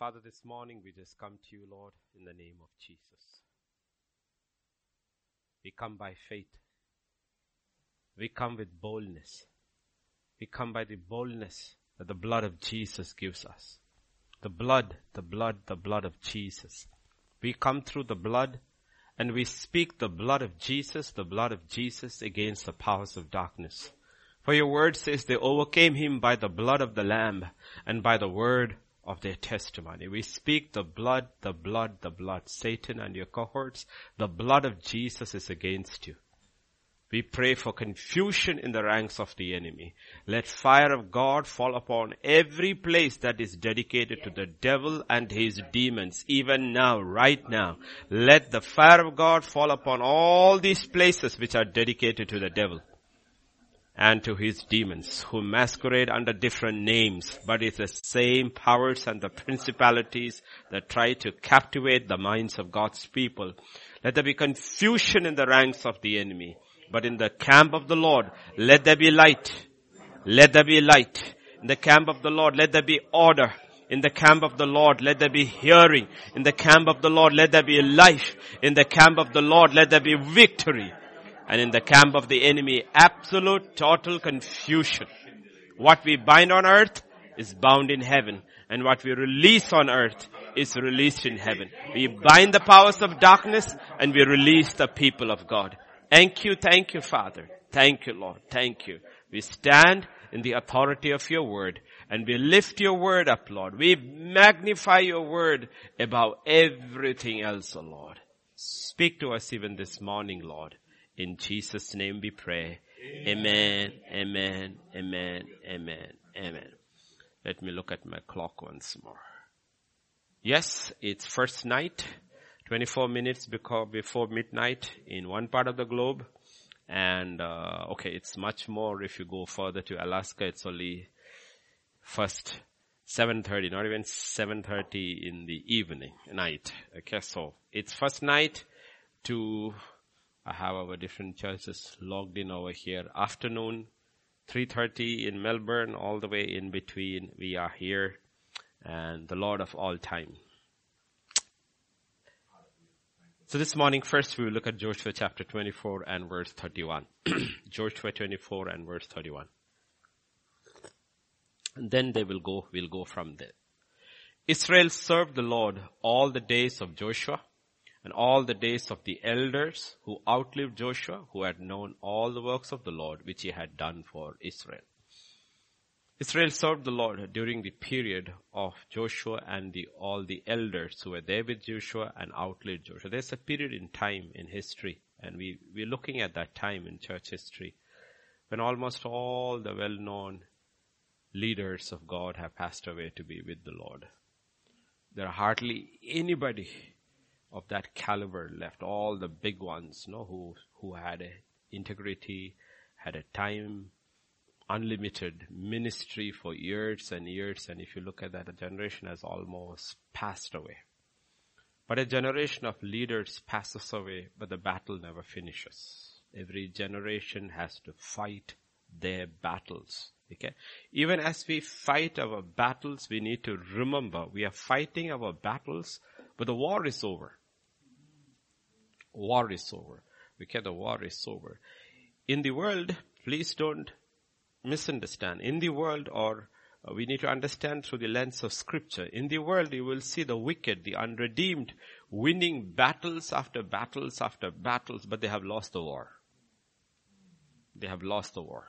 Father, this morning we just come to you, Lord, in the name of Jesus. We come by faith. We come with boldness. We come by the boldness that the blood of Jesus gives us. The blood, the blood, the blood of Jesus. We come through the blood and we speak the blood of Jesus, the blood of Jesus against the powers of darkness. For your word says they overcame him by the blood of the lamb and by the word of their testimony. We speak the blood, the blood, the blood. Satan and your cohorts, the blood of Jesus is against you. We pray for confusion in the ranks of the enemy. Let fire of God fall upon every place that is dedicated to the devil and his demons, even now, right now. Let the fire of God fall upon all these places which are dedicated to the devil and to his demons who masquerade under different names, but it's the same powers and the principalities that try to captivate the minds of God's people. Let there be confusion in the ranks of the enemy, but in the camp of the Lord, let there be light. Let there be light. In the camp of the Lord, let there be order. In the camp of the Lord, let there be hearing. In the camp of the Lord, let there be life. In the camp of the Lord, let there be victory and in the camp of the enemy, absolute total confusion. What we bind on earth is bound in heaven and what we release on earth is released in heaven. We bind the powers of darkness and we release the people of God. Thank you, thank you, Father. Thank you, Lord. Thank you. We stand in the authority of your word and we lift your word up, Lord. We magnify your word above everything else, O Lord. Speak to us even this morning, Lord. In Jesus' name we pray. Amen, amen, amen, amen, amen. Let me look at my clock once more. Yes, it's first night, 24 minutes before midnight in one part of the globe. And, uh, okay, it's much more if you go further to Alaska, it's only first 7.30, not even 7.30 in the evening, night. Okay, so it's first night to I have our different churches logged in over here. Afternoon, 3.30 in Melbourne, all the way in between. We are here and the Lord of all time. So this morning, first we will look at Joshua chapter 24 and verse 31. Joshua 24 and verse 31. And then they will go, we'll go from there. Israel served the Lord all the days of Joshua and all the days of the elders who outlived Joshua, who had known all the works of the Lord which he had done for Israel. Israel served the Lord during the period of Joshua and the, all the elders who were there with Joshua and outlived Joshua. There's a period in time in history, and we, we're looking at that time in church history, when almost all the well-known leaders of God have passed away to be with the Lord. There are hardly anybody of that caliber left. All the big ones, you know, who, who had integrity, had a time, unlimited ministry for years and years. And if you look at that, a generation has almost passed away. But a generation of leaders passes away, but the battle never finishes. Every generation has to fight their battles. Okay. Even as we fight our battles, we need to remember we are fighting our battles, but the war is over war is over. Okay, the war is over. In the world, please don't misunderstand. In the world or uh, we need to understand through the lens of scripture. In the world, you will see the wicked, the unredeemed, winning battles after battles after battles, but they have lost the war. They have lost the war.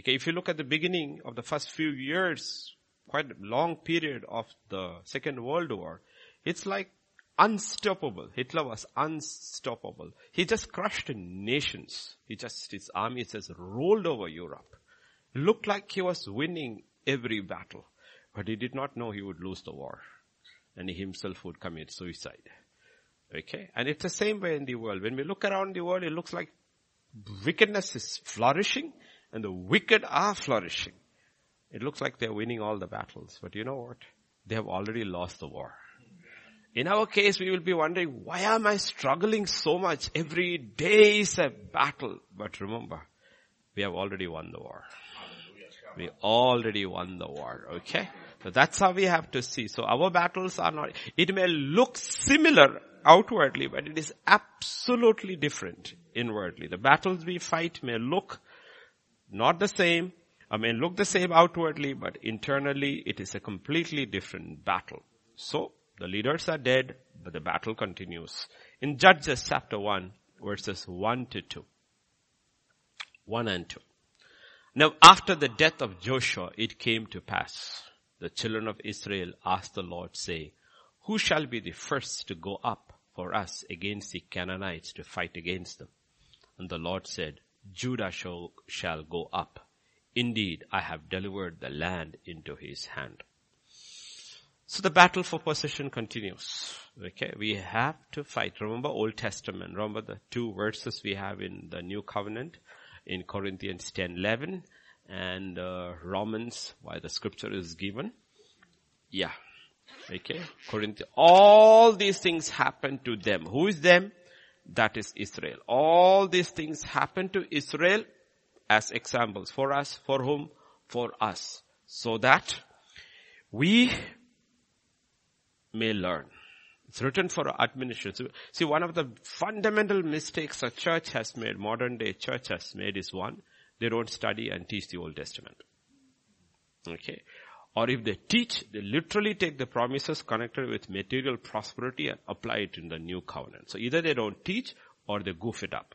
Okay, if you look at the beginning of the first few years, quite a long period of the Second World War, it's like unstoppable. Hitler was unstoppable. He just crushed nations. He just, his army just rolled over Europe. Looked like he was winning every battle. But he did not know he would lose the war. And he himself would commit suicide. Okay? And it's the same way in the world. When we look around the world, it looks like wickedness is flourishing and the wicked are flourishing. It looks like they're winning all the battles. But you know what? They have already lost the war. In our case, we will be wondering, why am I struggling so much? Every day is a battle. But remember, we have already won the war. We already won the war, okay? So that's how we have to see. So our battles are not, it may look similar outwardly, but it is absolutely different inwardly. The battles we fight may look not the same, I may look the same outwardly, but internally it is a completely different battle. So the leaders are dead, but the battle continues. In Judges chapter 1, verses 1 to 2. 1 and 2. Now after the death of Joshua, it came to pass. The children of Israel asked the Lord, say, who shall be the first to go up for us against the Canaanites to fight against them? And the Lord said, Judah shall, shall go up. Indeed, I have delivered the land into his hand. So the battle for possession continues. Okay, we have to fight. Remember Old Testament. Remember the two verses we have in the New Covenant in Corinthians 10, 11 and uh, Romans, why the scripture is given. Yeah. Okay. Corinthians. All these things happen to them. Who is them? That is Israel. All these things happen to Israel as examples. For us, for whom? For us. So that we may learn. It's written for administration. See, one of the fundamental mistakes a church has made, modern day church has made is one, they don't study and teach the Old Testament. Okay. Or if they teach, they literally take the promises connected with material prosperity and apply it in the new covenant. So either they don't teach or they goof it up.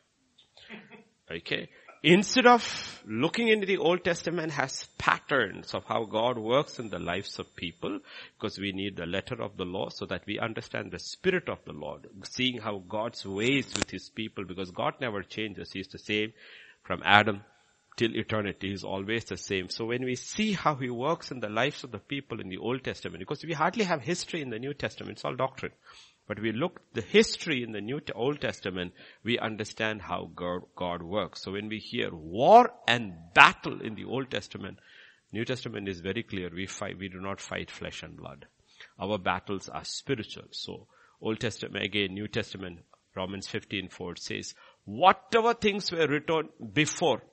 Okay. Instead of looking into the Old Testament has patterns of how God works in the lives of people, because we need the letter of the law so that we understand the spirit of the Lord, seeing how God's ways with his people, because God never changes. He's the same from Adam till eternity is always the same. So when we see how he works in the lives of the people in the Old Testament, because we hardly have history in the New Testament, it's all doctrine. But we look the history in the New Old Testament, we understand how God, God works. So when we hear war and battle in the Old Testament, New Testament is very clear. We fight, we do not fight flesh and blood. Our battles are spiritual. So Old Testament, again, New Testament, Romans 15, 4 says, whatever things were written before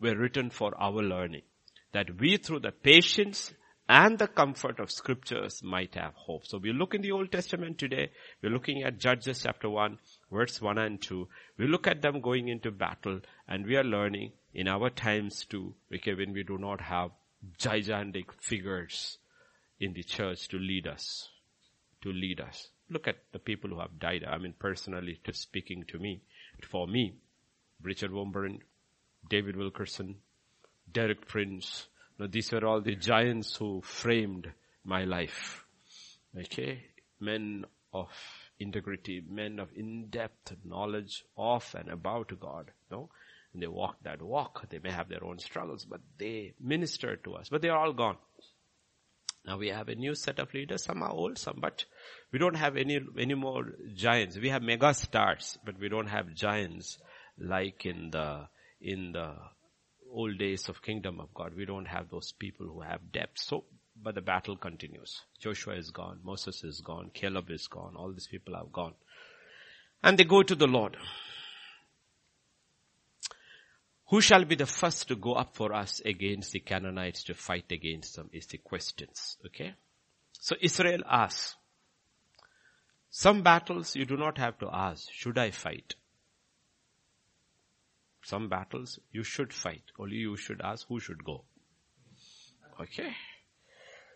were written for our learning, that we through the patience and the comfort of scriptures might have hope. So we look in the Old Testament today, we're looking at Judges chapter 1, verse 1 and 2. We look at them going into battle and we are learning in our times too, okay, when we do not have gigantic figures in the church to lead us, to lead us. Look at the people who have died. I mean, personally, to speaking to me, for me, Richard Wurmbrand, David Wilkerson, Derek Prince. Now, these were all the giants who framed my life. Okay? Men of integrity, men of in-depth knowledge of and about God. No? And they walk that walk. They may have their own struggles, but they minister to us. But they are all gone. Now we have a new set of leaders. Some are old, some, but we don't have any, any more giants. We have mega stars, but we don't have giants like in the in the old days of kingdom of God. We don't have those people who have depth. So, but the battle continues. Joshua is gone. Moses is gone. Caleb is gone. All these people have gone. And they go to the Lord. Who shall be the first to go up for us against the Canaanites to fight against them is the questions. Okay? So Israel asks. Some battles you do not have to ask, should I fight? Some battles you should fight. Only you should ask who should go. Okay?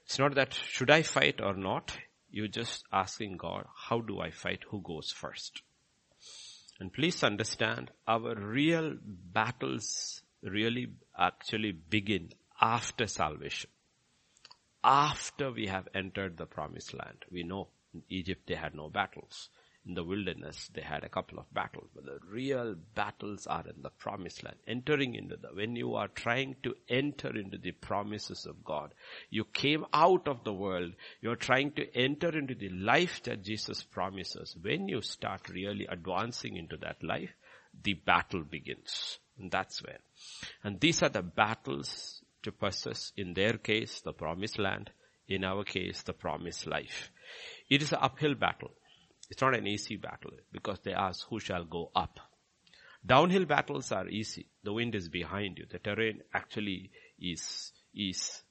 It's not that should I fight or not. You're just asking God, how do I fight? Who goes first? And please understand, our real battles really actually begin after salvation. After we have entered the promised land. We know in Egypt they had no battles in the wilderness, they had a couple of battles, but the real battles are in the promised land. Entering into the, when you are trying to enter into the promises of God, you came out of the world, you're trying to enter into the life that Jesus promises. When you start really advancing into that life, the battle begins. And that's where. And these are the battles to possess, in their case, the promised land, in our case, the promised life. It is an uphill battle. It's not an easy battle because they ask who shall go up. Downhill battles are easy. The wind is behind you. The terrain actually is, is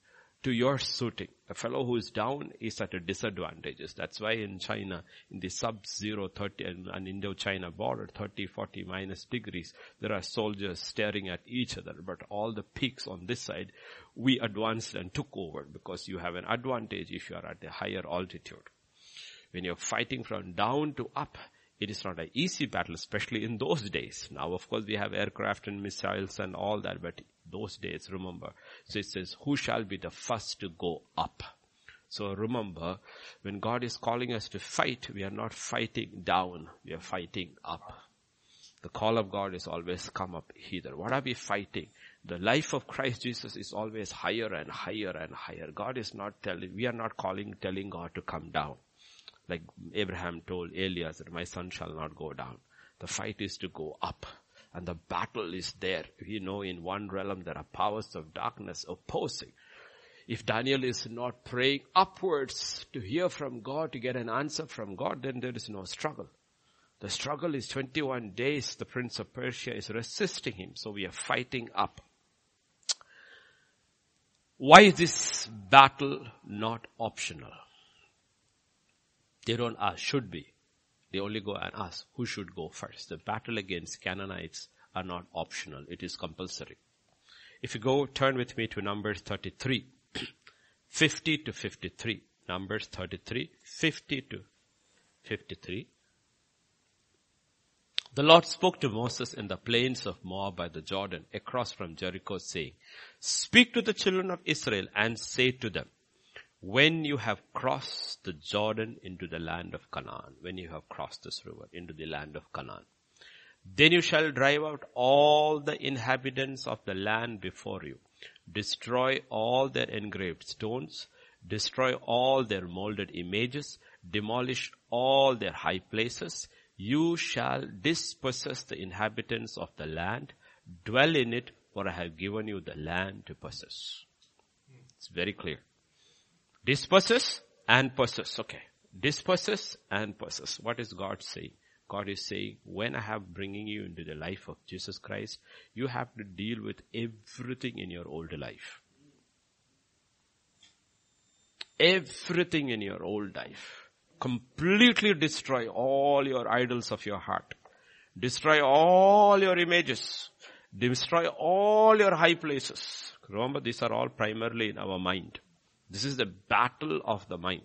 to your suiting. A fellow who is down is at a disadvantage. That's why in China, in the sub-zero 30 and Indo-China border, 30, 40 minus degrees, there are soldiers staring at each other. But all the peaks on this side, we advanced and took over because you have an advantage if you are at a higher altitude. When you're fighting from down to up, it is not an easy battle, especially in those days. Now, of course, we have aircraft and missiles and all that, but those days, remember. So it says, who shall be the first to go up? So remember, when God is calling us to fight, we are not fighting down, we are fighting up. The call of God is always come up hither. What are we fighting? The life of Christ Jesus is always higher and higher and higher. God is not telling, we are not calling, telling God to come down. Like Abraham told Elias that my son shall not go down. The fight is to go up and the battle is there. You know, in one realm there are powers of darkness opposing. If Daniel is not praying upwards to hear from God, to get an answer from God, then there is no struggle. The struggle is 21 days. The prince of Persia is resisting him. So we are fighting up. Why is this battle not optional? They don't ask, should be. They only go and ask who should go first. The battle against Canaanites are not optional. It is compulsory. If you go, turn with me to Numbers 33. 50 to 53. Numbers 33, 50 to 53. The Lord spoke to Moses in the plains of Moab by the Jordan across from Jericho saying, speak to the children of Israel and say to them, when you have crossed the Jordan into the land of Canaan, when you have crossed this river into the land of Canaan, then you shall drive out all the inhabitants of the land before you, destroy all their engraved stones, destroy all their molded images, demolish all their high places. You shall dispossess the inhabitants of the land, dwell in it, for I have given you the land to possess. It's very clear. Disperses and possess. Okay. Disperses and possess. What is God saying? God is saying, when I have bringing you into the life of Jesus Christ, you have to deal with everything in your old life. Everything in your old life. Completely destroy all your idols of your heart. Destroy all your images. Destroy all your high places. Remember, these are all primarily in our mind. This is the battle of the mind.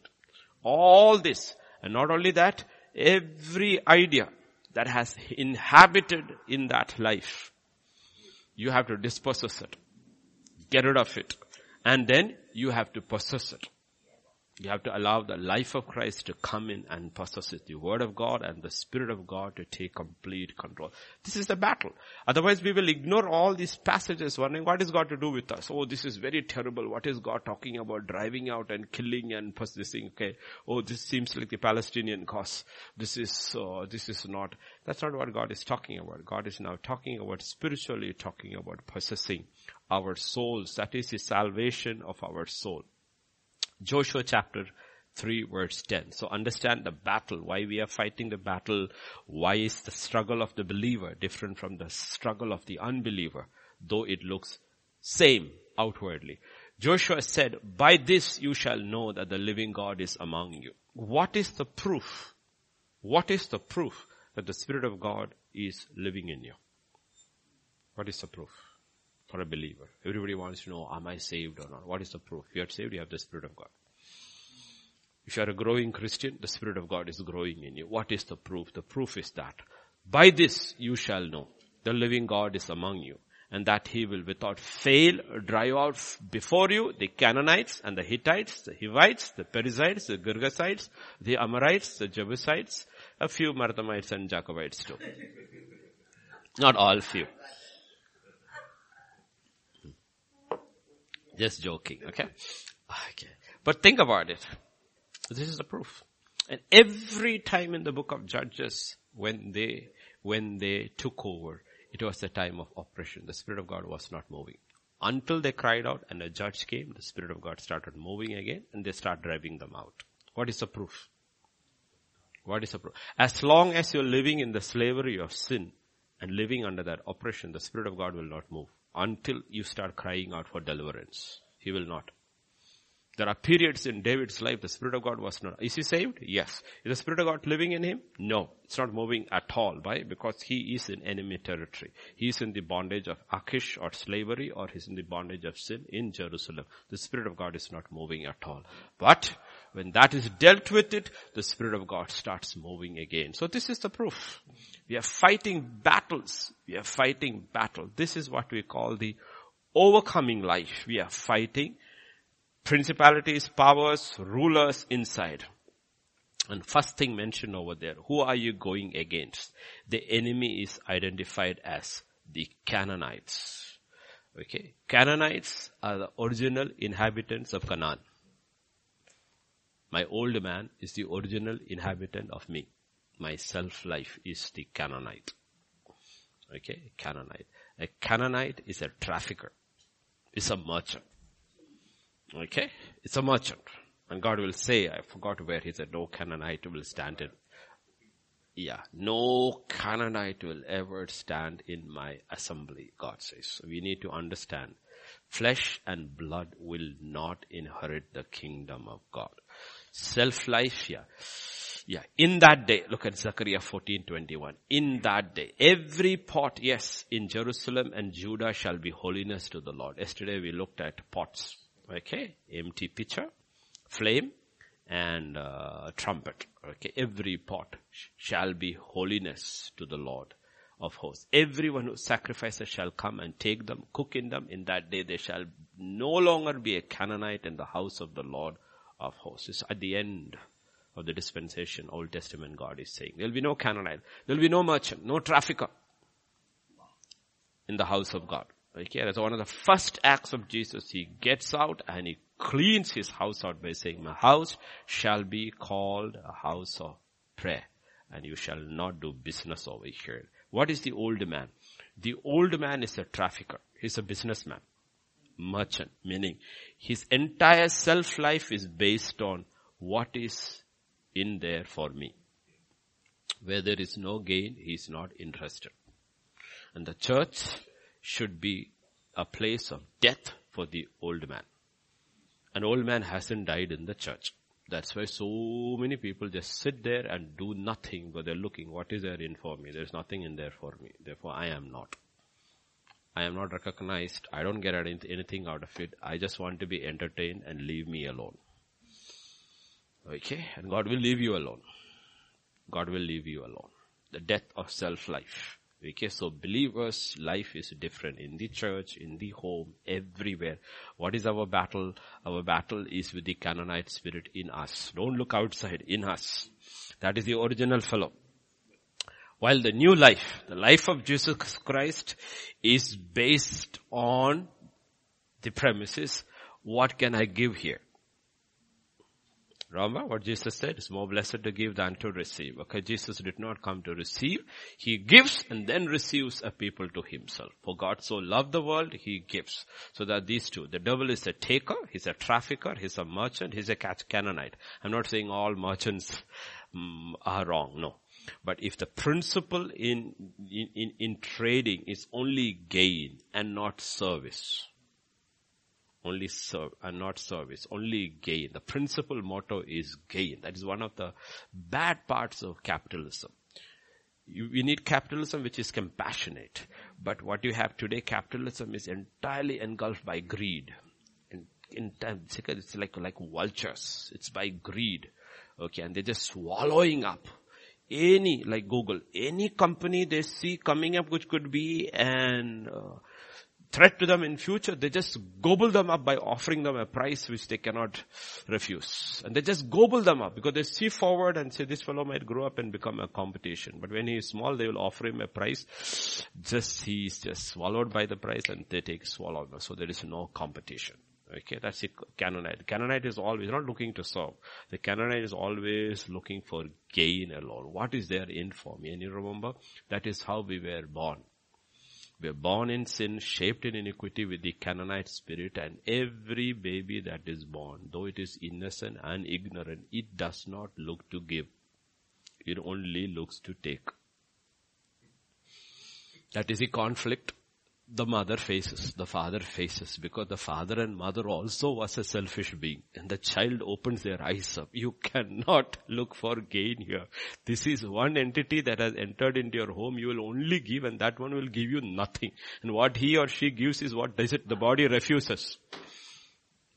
All this, and not only that, every idea that has inhabited in that life, you have to dispossess it. Get rid of it. And then you have to possess it. You have to allow the life of Christ to come in and possess it. The Word of God and the Spirit of God to take complete control. This is the battle. Otherwise we will ignore all these passages wondering what is God to do with us? Oh, this is very terrible. What is God talking about? Driving out and killing and possessing. Okay. Oh, this seems like the Palestinian cause. This is, uh, this is not, that's not what God is talking about. God is now talking about spiritually talking about possessing our souls. That is the salvation of our soul. Joshua chapter 3 verse 10. So understand the battle, why we are fighting the battle, why is the struggle of the believer different from the struggle of the unbeliever, though it looks same outwardly. Joshua said, by this you shall know that the living God is among you. What is the proof? What is the proof that the Spirit of God is living in you? What is the proof? For a believer. Everybody wants to know, am I saved or not? What is the proof? If you are saved, you have the Spirit of God. If you are a growing Christian, the Spirit of God is growing in you. What is the proof? The proof is that by this you shall know the living God is among you and that he will without fail drive out before you the Canaanites and the Hittites, the Hivites, the Perizzites, the Girgashites, the Amorites, the Jebusites, a few Marthamites and Jacobites too. Not all few. Just joking, okay? Okay. But think about it. This is the proof. And every time in the book of Judges, when they, when they took over, it was the time of oppression. The Spirit of God was not moving. Until they cried out and a judge came, the Spirit of God started moving again and they start driving them out. What is the proof? What is the proof? As long as you're living in the slavery of sin and living under that oppression, the Spirit of God will not move until you start crying out for deliverance. He will not. There are periods in David's life the Spirit of God was not. Is he saved? Yes. Is the Spirit of God living in him? No. It's not moving at all. Why? Because he is in enemy territory. He is in the bondage of Achish or slavery or he's in the bondage of sin in Jerusalem. The Spirit of God is not moving at all. But when that is dealt with it, the Spirit of God starts moving again. So this is the proof. We are fighting battles. We are fighting battle. This is what we call the overcoming life. We are fighting principalities, powers, rulers inside. And first thing mentioned over there, who are you going against? The enemy is identified as the Canaanites. Okay. Canaanites are the original inhabitants of Canaan. My old man is the original inhabitant of me. My self-life is the Canaanite. Okay, Canaanite. A Canaanite is a trafficker. It's a merchant. Okay? It's a merchant. And God will say, I forgot where he said, no Canaanite will stand in. Yeah, no Canaanite will ever stand in my assembly, God says. So we need to understand. Flesh and blood will not inherit the kingdom of God. Self-life, yeah. Yeah, in that day, look at Zechariah 14:21. In that day, every pot, yes, in Jerusalem and Judah shall be holiness to the Lord. Yesterday we looked at pots. Okay, empty pitcher, flame, and uh, trumpet. Okay, every pot shall be holiness to the Lord of hosts. Everyone who sacrifices shall come and take them, cook in them. In that day, they shall no longer be a Canaanite in the house of the Lord of hosts. It's at the end of the dispensation, Old Testament God is saying. There'll be no Canaanite. There'll be no merchant, no trafficker in the house of God. Okay, that's one of the first acts of Jesus. He gets out and he cleans his house out by saying, my house shall be called a house of prayer and you shall not do business over here. What is the old man? The old man is a trafficker. He's a businessman. Merchant, meaning his entire self-life is based on what is in there for me. Where there is no gain, he is not interested. And the church should be a place of death for the old man. An old man hasn't died in the church. That's why so many people just sit there and do nothing, but they're looking, what is there in for me? There's nothing in there for me. Therefore, I am not. I am not recognized. I don't get anything out of it. I just want to be entertained and leave me alone. Okay? And God will leave you alone. God will leave you alone. The death of self-life. Okay, so believers' life is different in the church, in the home, everywhere. What is our battle? Our battle is with the Canaanite spirit in us. Don't look outside, in us. That is the original fellow. While the new life, the life of Jesus Christ is based on the premises, what can I give here? Remember what Jesus said? It's more blessed to give than to receive. Okay, Jesus did not come to receive. He gives and then receives a people to himself. For God so loved the world, he gives. So that these two, the devil is a taker, he's a trafficker, he's a merchant, he's a Canaanite. I'm not saying all merchants um, are wrong, no. But if the principle in, in, in, in trading is only gain and not service, only serve and not service, only gain. The principal motto is gain. That is one of the bad parts of capitalism. You, you need capitalism which is compassionate. But what you have today, capitalism is entirely engulfed by greed. In, in time, it's like, like vultures. It's by greed. Okay, and they're just swallowing up any, like Google, any company they see coming up which could be an, uh, threat to them in future, they just gobble them up by offering them a price which they cannot refuse. And they just gobble them up because they see forward and say this fellow might grow up and become a competition. But when he is small, they will offer him a price. Just, he is just swallowed by the price and they take swallow. So there is no competition. Okay, that's the Canaanite. Canaanite is always not looking to serve. The Canaanite is always looking for gain alone. What is there in for me? And you remember, that is how we were born. We are born in sin, shaped in iniquity with the Canaanite spirit and every baby that is born, though it is innocent and ignorant, it does not look to give. It only looks to take. That is the conflict the mother faces, the father faces, because the father and mother also was a selfish being. And the child opens their eyes up. You cannot look for gain here. This is one entity that has entered into your home. You will only give and that one will give you nothing. And what he or she gives is what does it, the body refuses.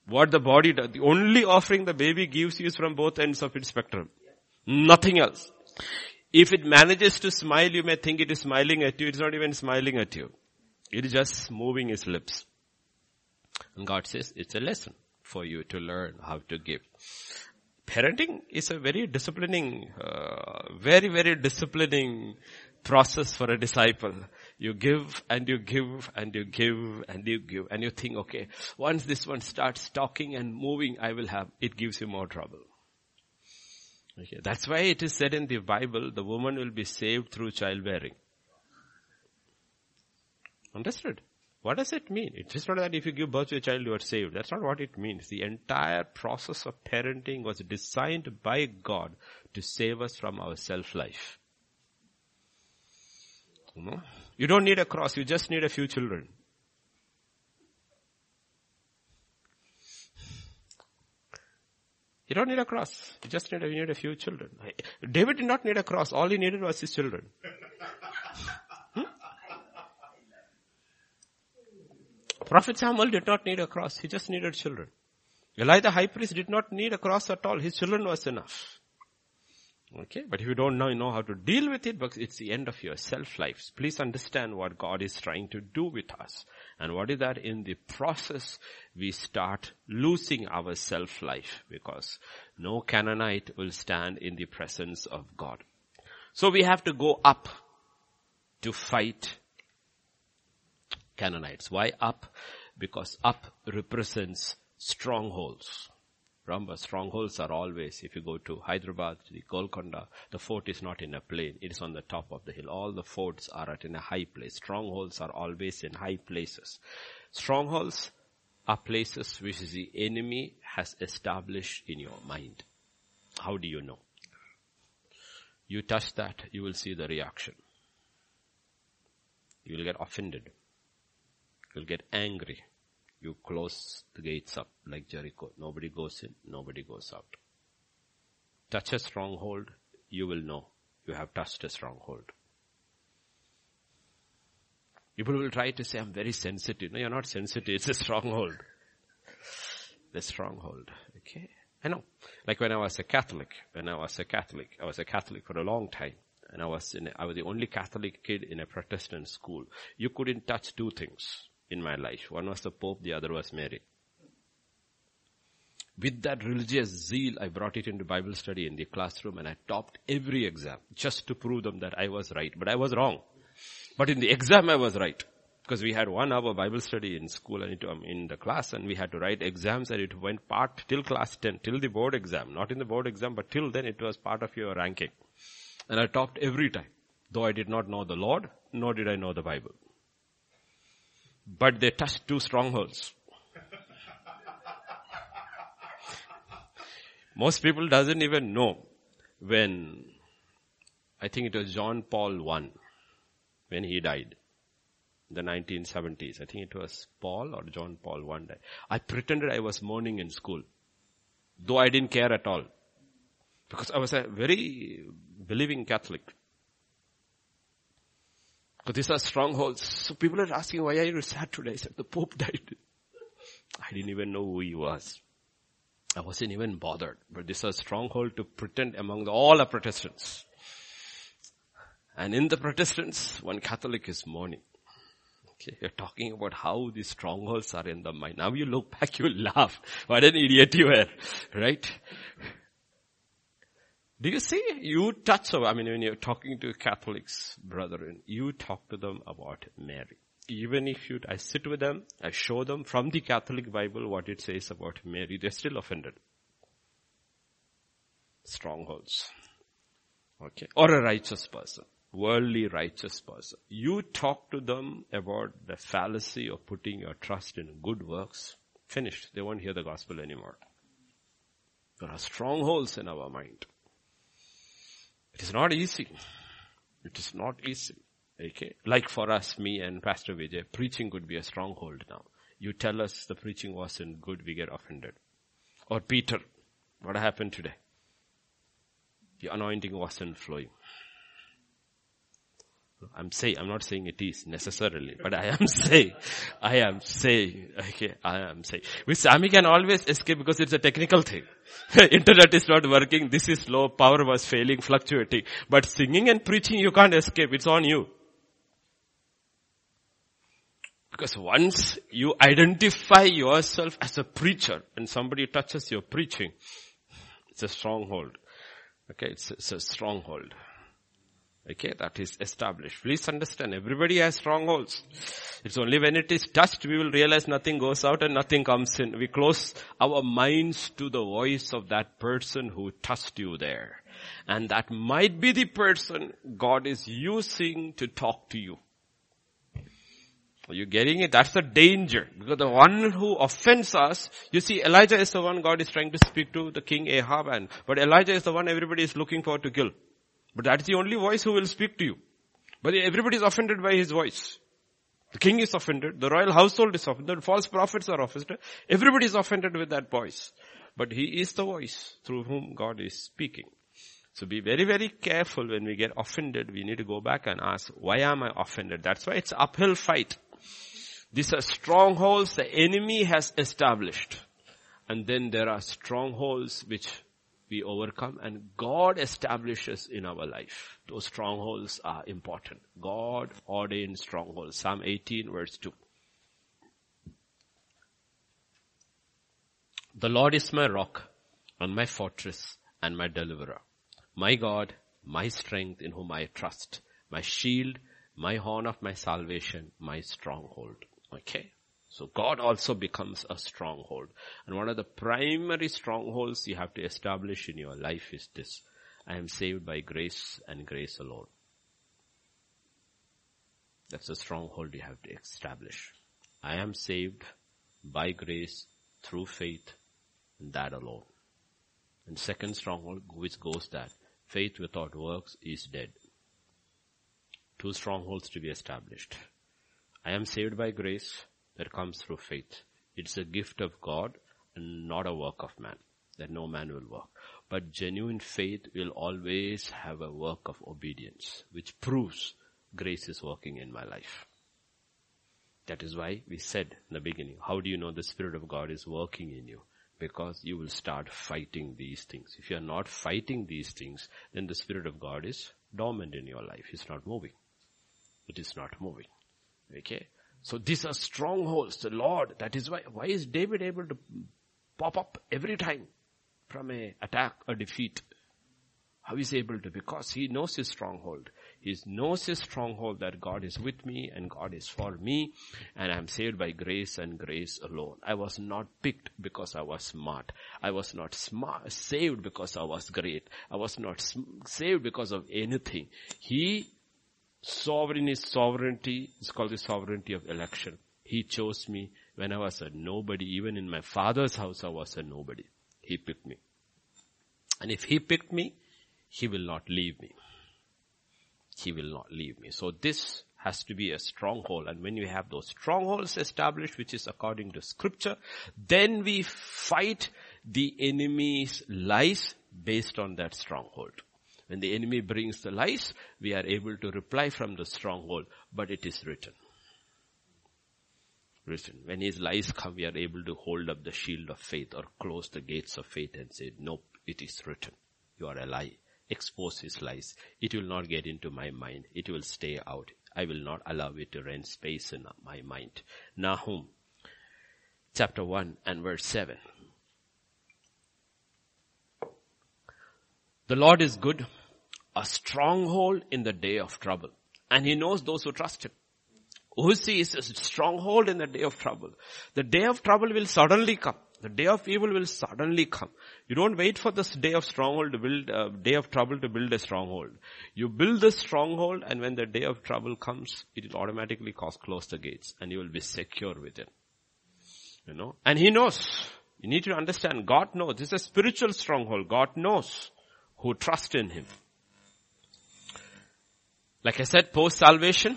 What the body does, the only offering the baby gives you is from both ends of its spectrum. Nothing else. If it manages to smile, you may think it is smiling at you. It's not even smiling at you. It is just moving his lips. And God says it's a lesson for you to learn how to give. Parenting is a very disciplining, uh, very, very disciplining process for a disciple. You give and you give and you give and you give and you think, okay, once this one starts talking and moving, I will have, it gives you more trouble. Okay. That's why it is said in the Bible, the woman will be saved through childbearing. Understood? What does it mean? It's not that if you give birth to a child you are saved. That's not what it means. The entire process of parenting was designed by God to save us from our self-life. You, know? you don't need a cross, you just need a few children. You don't need a cross. You just need you need a few children. David did not need a cross. All he needed was his children. Prophet Samuel did not need a cross. He just needed children. Eli the high priest did not need a cross at all. His children was enough. Okay, but if you don't know, you know how to deal with it, because it's the end of your self-life. Please understand what God is trying to do with us. And what is that? In the process, we start losing our self-life because no Canaanite will stand in the presence of God. So we have to go up to fight Canaanites. Why up? Because up represents strongholds. Remember, strongholds are always, if you go to Hyderabad, the Golconda, the fort is not in a plain, it is on the top of the hill. All the forts are at in a high place. Strongholds are always in high places. Strongholds are places which the enemy has established in your mind. How do you know? You touch that, you will see the reaction. You will get offended. You'll get angry. You close the gates up like Jericho. Nobody goes in, nobody goes out. Touch a stronghold, you will know you have touched a stronghold. People will try to say, I'm very sensitive. No, you're not sensitive. It's a stronghold. The stronghold. Okay. I know. Like when I was a Catholic, when I was a Catholic, I was a Catholic for a long time. And I was in, a, I was the only Catholic kid in a Protestant school. You couldn't touch two things in my life. One was the Pope, the other was Mary. With that religious zeal, I brought it into Bible study in the classroom and I topped every exam just to prove them that I was right. But I was wrong. But in the exam I was right. Because we had one hour Bible study in school and um, in the class and we had to write exams and it went part till class 10, till the board exam. Not in the board exam, but till then it was part of your ranking. And I topped every time. Though I did not know the Lord, nor did I know the Bible but they touched two strongholds. Most people doesn't even know when, I think it was John Paul I, when he died, In the 1970s. I think it was Paul or John Paul I died. I pretended I was mourning in school, though I didn't care at all. Because I was a very believing Catholic. These are strongholds. So people are asking, why are you sad today? I said, the Pope died. I didn't even know who he was. I wasn't even bothered. But this is a stronghold to pretend among the, all the Protestants. And in the Protestants, one Catholic is mourning. Okay, you're talking about how these strongholds are in the mind. Now you look back, you laugh. What an idiot you were, right? Do you see? You touch, I mean, when you're talking to Catholics, brethren, you talk to them about Mary. Even if you, I sit with them, I show them from the Catholic Bible what it says about Mary, they're still offended. Strongholds. Okay. Or a righteous person. Worldly righteous person. You talk to them about the fallacy of putting your trust in good works. Finished. They won't hear the gospel anymore. There are strongholds in our mind. It is not easy. It is not easy. Okay. Like for us, me and Pastor Vijay, preaching would be a stronghold now. You tell us the preaching wasn't good, we get offended. Or Peter, what happened today? The anointing wasn't flowing. I'm saying, I'm not saying it is necessarily, but I am saying, I am saying, okay, I am saying. Which Sammy can always escape because it's a technical thing. Internet is not working, this is low, power was failing, fluctuating. But singing and preaching you can't escape, it's on you. Because once you identify yourself as a preacher and somebody touches your preaching, it's a stronghold. Okay, it's, it's a stronghold. Okay, that is established. Please understand, everybody has strongholds. It's only when it is touched we will realize nothing goes out and nothing comes in. We close our minds to the voice of that person who touched you there. And that might be the person God is using to talk to you. Are you getting it? That's the danger. Because the one who offends us, you see, Elijah is the one God is trying to speak to the king Ahab and, but Elijah is the one everybody is looking for to kill. But that's the only voice who will speak to you. But everybody is offended by his voice. The king is offended. The royal household is offended. The False prophets are offended. Everybody is offended with that voice. But he is the voice through whom God is speaking. So be very, very careful when we get offended. We need to go back and ask, why am I offended? That's why it's uphill fight. These are strongholds the enemy has established. And then there are strongholds which we overcome and God establishes in our life. Those strongholds are important. God ordained strongholds. Psalm 18 verse 2. The Lord is my rock and my fortress and my deliverer. My God, my strength in whom I trust. My shield, my horn of my salvation, my stronghold. Okay. So God also becomes a stronghold. And one of the primary strongholds you have to establish in your life is this. I am saved by grace and grace alone. That's a stronghold you have to establish. I am saved by grace through faith and that alone. And second stronghold which goes that faith without works is dead. Two strongholds to be established. I am saved by grace that comes through faith. It's a gift of God and not a work of man, that no man will work. But genuine faith will always have a work of obedience, which proves grace is working in my life. That is why we said in the beginning, how do you know the Spirit of God is working in you? Because you will start fighting these things. If you are not fighting these things, then the Spirit of God is dormant in your life. It's not moving. It is not moving. Okay? So these are strongholds. The Lord, that is why, why is David able to pop up every time from a attack or defeat? How is he able to? Because he knows his stronghold. He knows his stronghold that God is with me and God is for me and I am saved by grace and grace alone. I was not picked because I was smart. I was not smart, saved because I was great. I was not saved because of anything. He Sovereign is sovereignty. It's called the sovereignty of election. He chose me when I was a nobody. Even in my father's house, I was a nobody. He picked me. And if he picked me, he will not leave me. He will not leave me. So this has to be a stronghold. And when you have those strongholds established, which is according to scripture, then we fight the enemy's lies based on that stronghold. When the enemy brings the lies, we are able to reply from the stronghold, but it is written. Written. When his lies come, we are able to hold up the shield of faith or close the gates of faith and say, nope, it is written. You are a lie. Expose his lies. It will not get into my mind. It will stay out. I will not allow it to rent space in my mind. Nahum chapter 1 and verse 7. The Lord is good, a stronghold in the day of trouble. And He knows those who trust Him. Uzi is a stronghold in the day of trouble. The day of trouble will suddenly come. The day of evil will suddenly come. You don't wait for this day of stronghold to build, uh, day of trouble to build a stronghold. You build the stronghold and when the day of trouble comes, it will automatically cause, close the gates and you will be secure with it. You know, and He knows. You need to understand, God knows. This is a spiritual stronghold. God knows who trust in Him. Like I said, post salvation,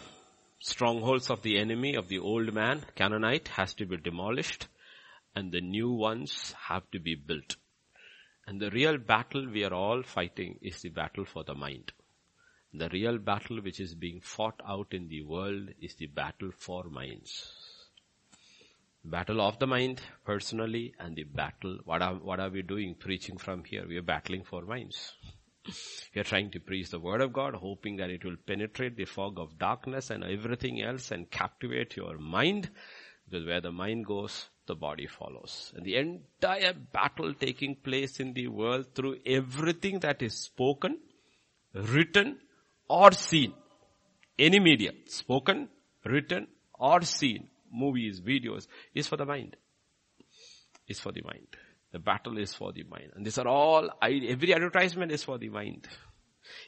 strongholds of the enemy, of the old man, Canaanite, has to be demolished and the new ones have to be built. And the real battle we are all fighting is the battle for the mind. The real battle which is being fought out in the world is the battle for minds. Battle of the mind personally and the battle, what are, what are we doing preaching from here? We are battling for minds. We are trying to preach the word of God, hoping that it will penetrate the fog of darkness and everything else and captivate your mind. Because where the mind goes, the body follows. And the entire battle taking place in the world through everything that is spoken, written, or seen. Any media, spoken, written, or seen, movies, videos, is for the mind. Is for the mind. The battle is for the mind. And these are all, every advertisement is for the mind.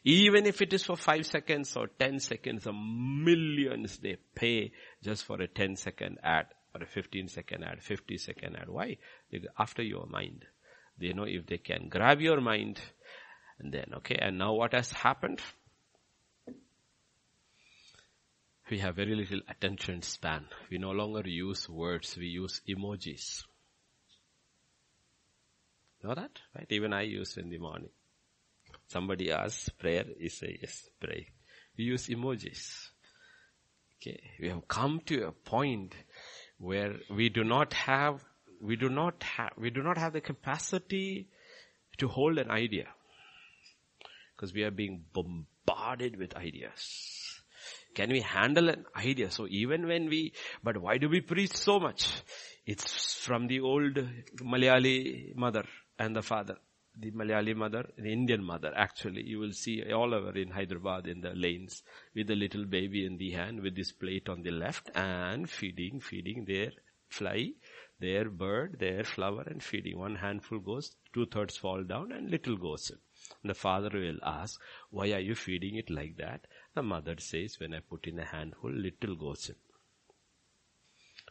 Even if it is for 5 seconds or 10 seconds, a millions they pay just for a 10 second ad or a 15 second ad, 50 second ad. Why? After your mind. They know if they can grab your mind and then, okay, and now what has happened? We have very little attention span. We no longer use words, we use emojis. Know that? Right? Even I use in the morning. Somebody asks prayer, you say yes, pray. We use emojis. Okay. We have come to a point where we do not have, we do not have, we do not have the capacity to hold an idea. Because we are being bombarded with ideas. Can we handle an idea? So even when we, but why do we preach so much? It's from the old Malayali mother and the father. The Malayali mother, the Indian mother actually, you will see all over in Hyderabad in the lanes with the little baby in the hand with this plate on the left and feeding, feeding their fly, their bird, their flower and feeding. One handful goes, two thirds fall down and little goes in. The father will ask, why are you feeding it like that? The mother says, when I put in a handful, little goes in.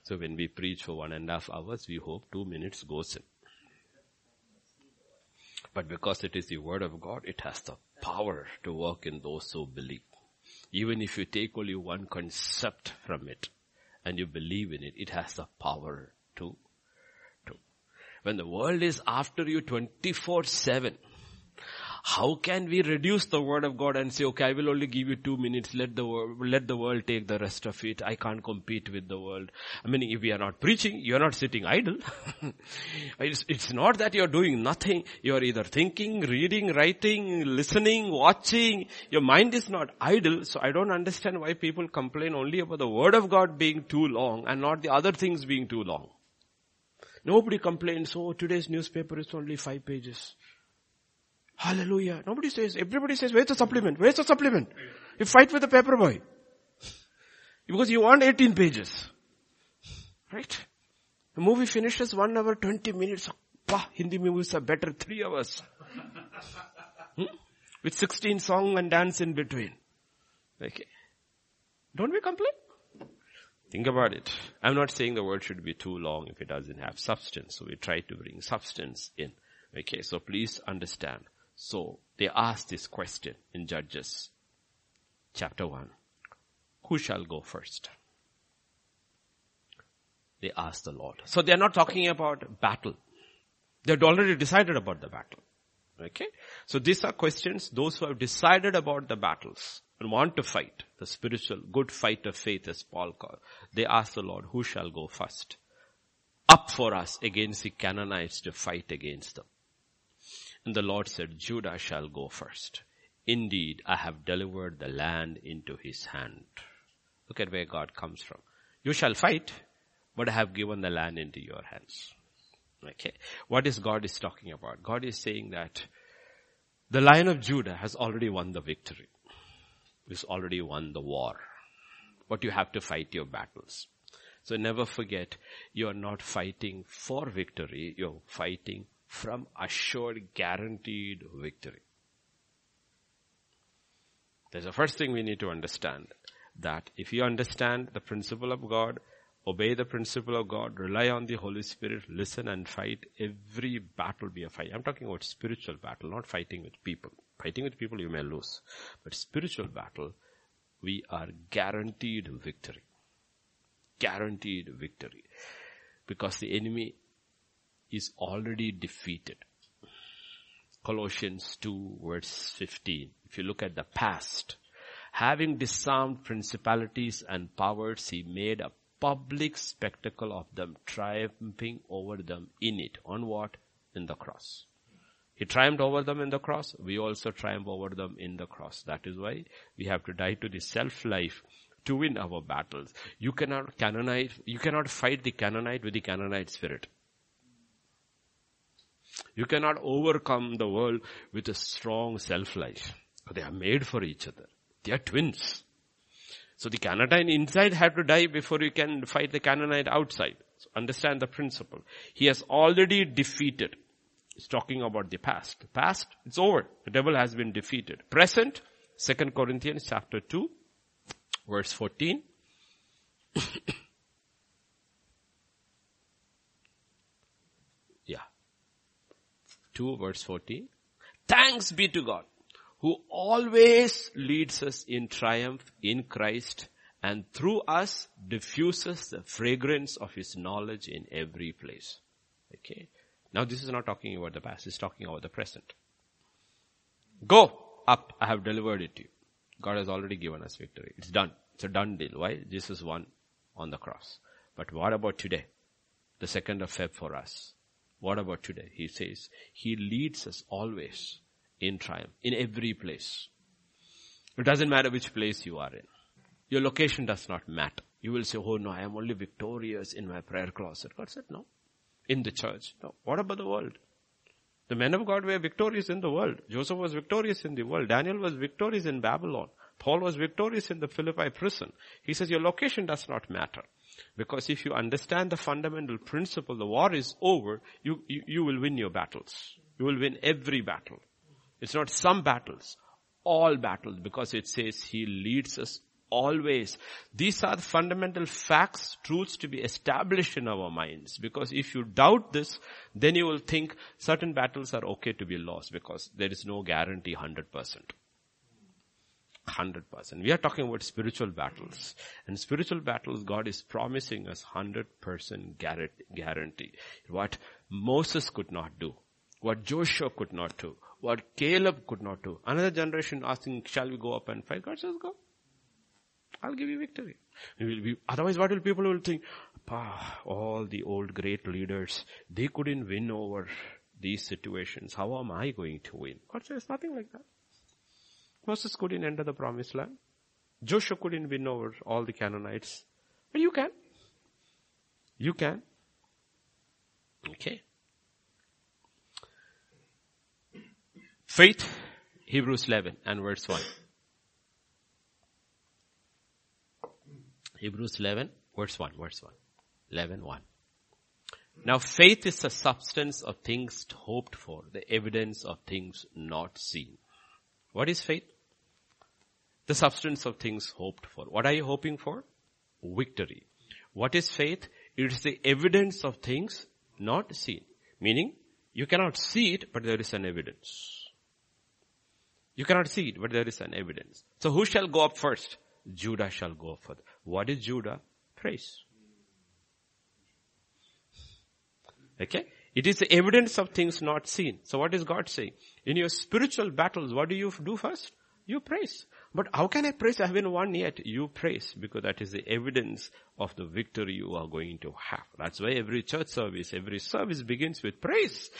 So when we preach for one and a half hours, we hope two minutes goes in. But because it is the word of God, it has the power to work in those who believe. Even if you take only one concept from it and you believe in it, it has the power to, to. When the world is after you 24-7, how can we reduce the word of God and say, okay, I will only give you two minutes, let the world, let the world take the rest of it. I can't compete with the world. I mean, if we are not preaching, you're not sitting idle. it's, it's not that you're doing nothing. You're either thinking, reading, writing, listening, watching. Your mind is not idle. So I don't understand why people complain only about the word of God being too long and not the other things being too long. Nobody complains, oh, today's newspaper is only five pages. Hallelujah. Nobody says, everybody says, where's the supplement? Where's the supplement? You fight with the paper boy. Because you want 18 pages. Right? The movie finishes 1 hour 20 minutes. Bah, Hindi movies are better 3 hours. Hmm? With 16 song and dance in between. Okay. Don't we complain? Think about it. I'm not saying the word should be too long if it doesn't have substance. So we try to bring substance in. Okay, so please understand. So they asked this question in Judges chapter 1. Who shall go first? They asked the Lord. So they're not talking about battle. They'd already decided about the battle. Okay? So these are questions, those who have decided about the battles and want to fight, the spiritual, good fight of faith as Paul called. They ask the Lord, who shall go first? Up for us against the Canaanites to fight against them. And the Lord said, Judah shall go first. Indeed, I have delivered the land into his hand. Look at where God comes from. You shall fight, but I have given the land into your hands. Okay. What is God is talking about? God is saying that the lion of Judah has already won the victory. He's already won the war. But you have to fight your battles. So never forget, you are not fighting for victory, you're fighting from assured guaranteed victory. That's the first thing we need to understand. That if you understand the principle of God, obey the principle of God, rely on the Holy Spirit, listen and fight, every battle be a fight. I'm talking about spiritual battle, not fighting with people. Fighting with people you may lose. But spiritual battle, we are guaranteed victory. Guaranteed victory. Because the enemy is already defeated. Colossians 2 verse 15. If you look at the past, having disarmed principalities and powers, he made a public spectacle of them, triumphing over them in it. On what? In the cross. He triumphed over them in the cross. We also triumph over them in the cross. That is why we have to die to the self-life to win our battles. You cannot Canaanite, you cannot fight the Canaanite with the Canaanite spirit. You cannot overcome the world with a strong self-life. They are made for each other. They are twins. So the Canaanite inside had to die before you can fight the Canaanite outside. So understand the principle. He has already defeated He's talking about the past. The past, it's over. The devil has been defeated. Present, 2 Corinthians chapter 2, verse 14. yeah. 2 verse 14. Thanks be to God who always leads us in triumph in Christ and through us diffuses the fragrance of his knowledge in every place. Okay. Now this is not talking about the past, it's talking about the present. Go up, I have delivered it to you. God has already given us victory. It's done. It's a done deal. Why? Jesus won on the cross. But what about today? The second of Feb for us. What about today? He says, He leads us always in triumph, in every place. It doesn't matter which place you are in. Your location does not matter. You will say, oh no, I am only victorious in my prayer closet. God said, no in the church. Now, what about the world? The men of God were victorious in the world. Joseph was victorious in the world. Daniel was victorious in Babylon. Paul was victorious in the Philippi prison. He says your location does not matter. Because if you understand the fundamental principle, the war is over, you, you, you will win your battles. You will win every battle. It's not some battles, all battles, because it says He leads us always. These are the fundamental facts, truths to be established in our minds. Because if you doubt this, then you will think certain battles are okay to be lost because there is no guarantee 100%. 100%. We are talking about spiritual battles. And spiritual battles, God is promising us 100% guarantee. What Moses could not do. What Joshua could not do. What Caleb could not do. Another generation asking, shall we go up and fight? God says go. I'll give you victory. Be, otherwise what will people will think? all the old great leaders, they couldn't win over these situations. How am I going to win? God says nothing like that. Moses couldn't enter the promised land. Joshua couldn't win over all the Canaanites. But you can. You can. Okay. Faith, Hebrews 11 and verse 1. Hebrews 11, verse 1, verse 1. 11, 1. Now faith is the substance of things hoped for, the evidence of things not seen. What is faith? The substance of things hoped for. What are you hoping for? Victory. What is faith? It is the evidence of things not seen. Meaning, you cannot see it, but there is an evidence. You cannot see it, but there is an evidence. So who shall go up first? Judah shall go up first. What is Judah? Praise. Okay? It is the evidence of things not seen. So what is God saying? In your spiritual battles, what do you do first? You praise. But how can I praise? I haven't won yet. You praise because that is the evidence of the victory you are going to have. That's why every church service, every service begins with praise.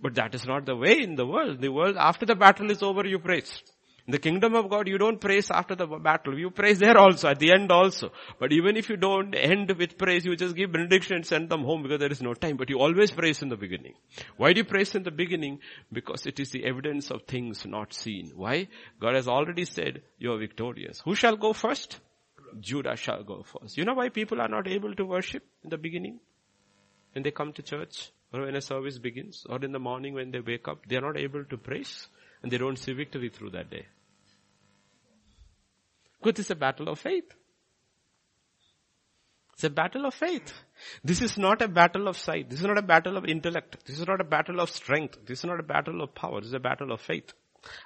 But that is not the way in the world. The world, after the battle is over, you praise. In the kingdom of God, you don't praise after the battle. You praise there also, at the end also. But even if you don't end with praise, you just give benediction and send them home because there is no time. But you always praise in the beginning. Why do you praise in the beginning? Because it is the evidence of things not seen. Why? God has already said, you are victorious. Who shall go first? Judah shall go first. You know why people are not able to worship in the beginning? When they come to church, or when a service begins, or in the morning when they wake up, they are not able to praise and they don't see victory through that day. Because it's a battle of faith. It's a battle of faith. This is not a battle of sight. This is not a battle of intellect. This is not a battle of strength. This is not a battle of power. This is a battle of faith.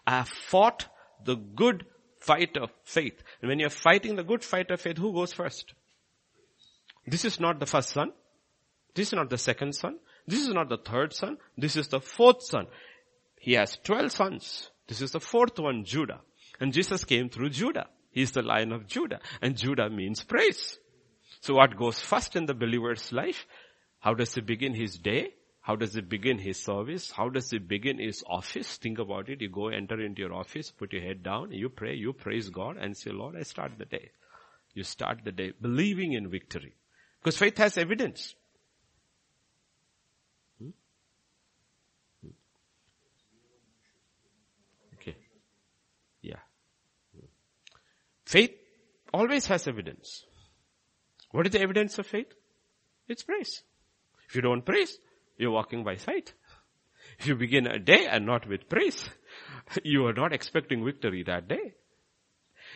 I have fought the good fight of faith. And when you're fighting the good fight of faith, who goes first? This is not the first son. This is not the second son. This is not the third son. This is the fourth son. He has 12 sons. This is the fourth one, Judah. And Jesus came through Judah. He's the lion of Judah. And Judah means praise. So what goes first in the believer's life? How does he begin his day? How does he begin his service? How does he begin his office? Think about it. You go enter into your office, put your head down, you pray, you praise God and say, Lord, I start the day. You start the day believing in victory. Because faith has evidence. Hmm? Hmm. Okay. Yeah. Hmm. Faith always has evidence. What is the evidence of faith? It's praise. If you don't praise, you're walking by sight. If you begin a day and not with praise, you are not expecting victory that day.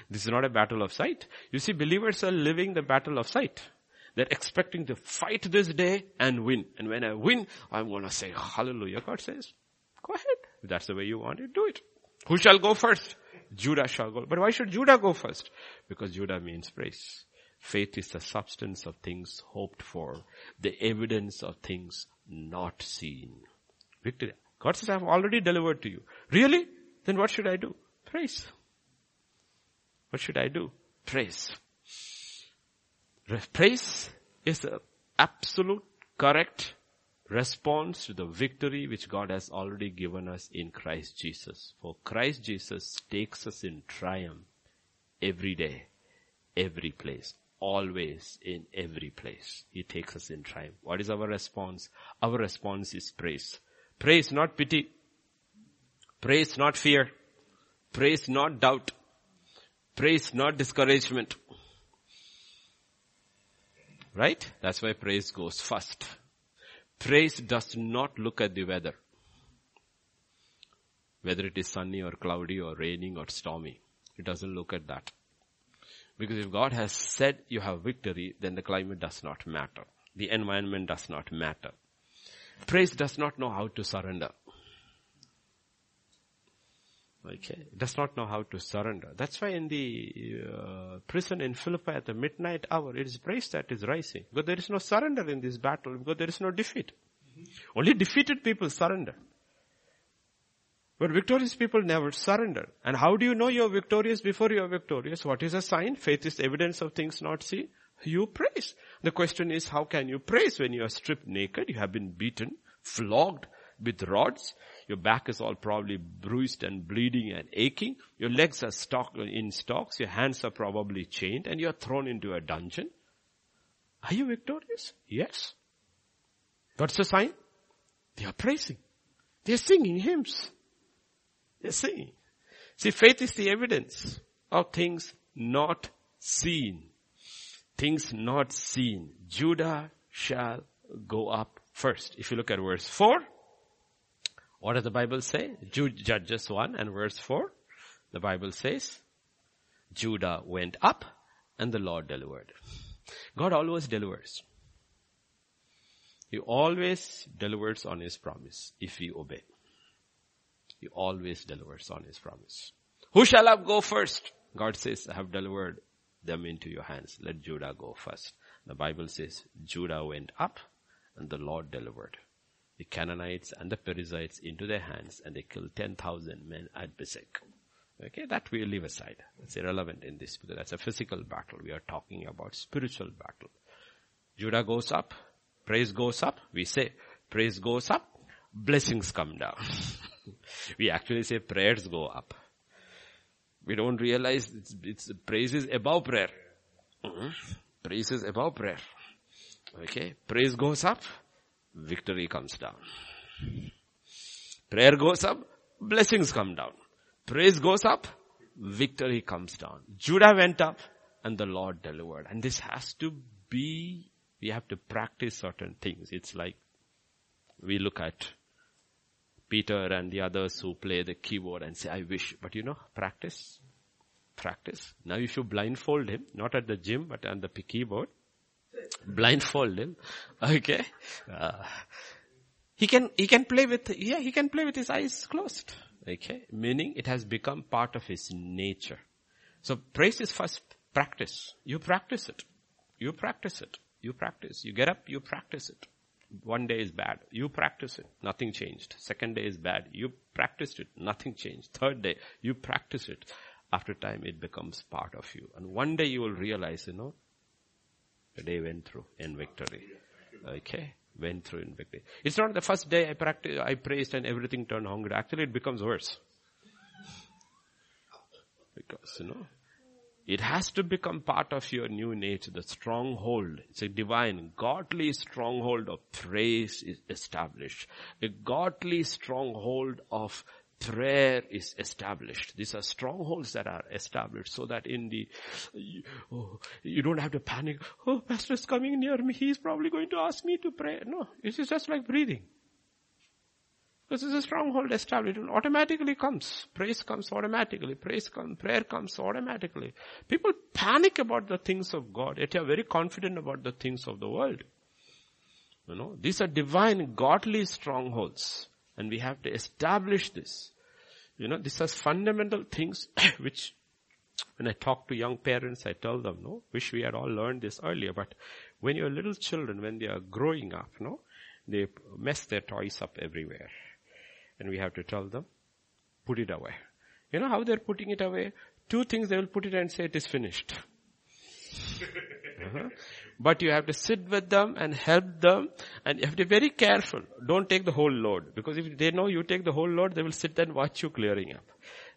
This is not a battle of sight. You see, believers are living the battle of sight. They're expecting to fight this day and win. And when I win, I'm gonna say hallelujah. God says, go ahead. If that's the way you want it, do it. Who shall go first? Judah shall go. But why should Judah go first? Because Judah means praise. Faith is the substance of things hoped for, the evidence of things not seen. Victory. God says, I've already delivered to you. Really? Then what should I do? Praise. What should I do? Praise. Praise is the absolute correct response to the victory which God has already given us in Christ Jesus. For Christ Jesus takes us in triumph every day, every place always in every place. He takes us in triumph. What is our response? Our response is praise. Praise, not pity. Praise, not fear. Praise, not doubt. Praise, not discouragement. Right? That's why praise goes first. Praise does not look at the weather. Whether it is sunny or cloudy or raining or stormy. It doesn't look at that. Because if God has said you have victory, then the climate does not matter. The environment does not matter. Praise does not know how to surrender. Okay, does not know how to surrender. That's why in the uh, prison in Philippi at the midnight hour, it is praise that is rising. Because there is no surrender in this battle, because there is no defeat. Mm-hmm. Only defeated people surrender. But victorious people never surrender. And how do you know you're victorious before you're victorious? What is a sign? Faith is evidence of things not seen. You praise. The question is, how can you praise when you are stripped naked? You have been beaten, flogged with rods. Your back is all probably bruised and bleeding and aching. Your legs are stuck in stocks. Your hands are probably chained and you're thrown into a dungeon. Are you victorious? Yes. What's the sign? They are praising. They are singing hymns. They're saying. See, faith is the evidence of things not seen. Things not seen. Judah shall go up first. If you look at verse 4, what does the Bible say? Judges 1 and verse 4. The Bible says, Judah went up and the Lord delivered. God always delivers. He always delivers on his promise if we obey. He always delivers on his promise. Who shall I go first? God says, I have delivered them into your hands. Let Judah go first. The Bible says, Judah went up and the Lord delivered the Canaanites and the Perizzites into their hands and they killed 10,000 men at Bezek. Okay, that we leave aside. It's irrelevant in this because that's a physical battle. We are talking about spiritual battle. Judah goes up, praise goes up, we say, praise goes up, blessings come down. we actually say prayers go up. We don't realize it's, it's praise is above prayer. Mm-hmm. Praise is above prayer. Okay, praise goes up, victory comes down. Prayer goes up, blessings come down. Praise goes up, victory comes down. Judah went up and the Lord delivered. And this has to be, we have to practice certain things. It's like we look at Peter and the others who play the keyboard and say, I wish. But you know, practice. Practice. Now if you should blindfold him, not at the gym, but on the keyboard. Blindfold him. Okay. Uh, he can, he can play with, yeah, he can play with his eyes closed. Okay. Meaning it has become part of his nature. So praise is first practice. You practice it. You practice it. You practice. You get up, you practice it. One day is bad. You practice it. Nothing changed. Second day is bad. You practiced it. Nothing changed. Third day, you practice it. After time, it becomes part of you. And one day you will realize, you know, the day went through in victory. Okay? Went through in victory. It's not the first day I practiced, I praised and everything turned hungry. Actually, it becomes worse. Because, you know, it has to become part of your new nature, the stronghold. It's a divine, godly stronghold of praise is established. A godly stronghold of prayer is established. These are strongholds that are established so that in the, you, oh, you don't have to panic. Oh, pastor is coming near me. He's probably going to ask me to pray. No, it is just like breathing. This is a stronghold established. It automatically comes. Praise comes automatically. Praise comes, prayer comes automatically. People panic about the things of God, yet are very confident about the things of the world. You know, these are divine, godly strongholds. And we have to establish this. You know, these are fundamental things which when I talk to young parents, I tell them, no, wish we had all learned this earlier, but when you're little children, when they are growing up, no, they mess their toys up everywhere and we have to tell them, put it away. You know how they're putting it away? Two things they will put it and say it is finished. uh-huh. But you have to sit with them and help them and you have to be very careful. Don't take the whole load because if they know you take the whole load, they will sit and watch you clearing up.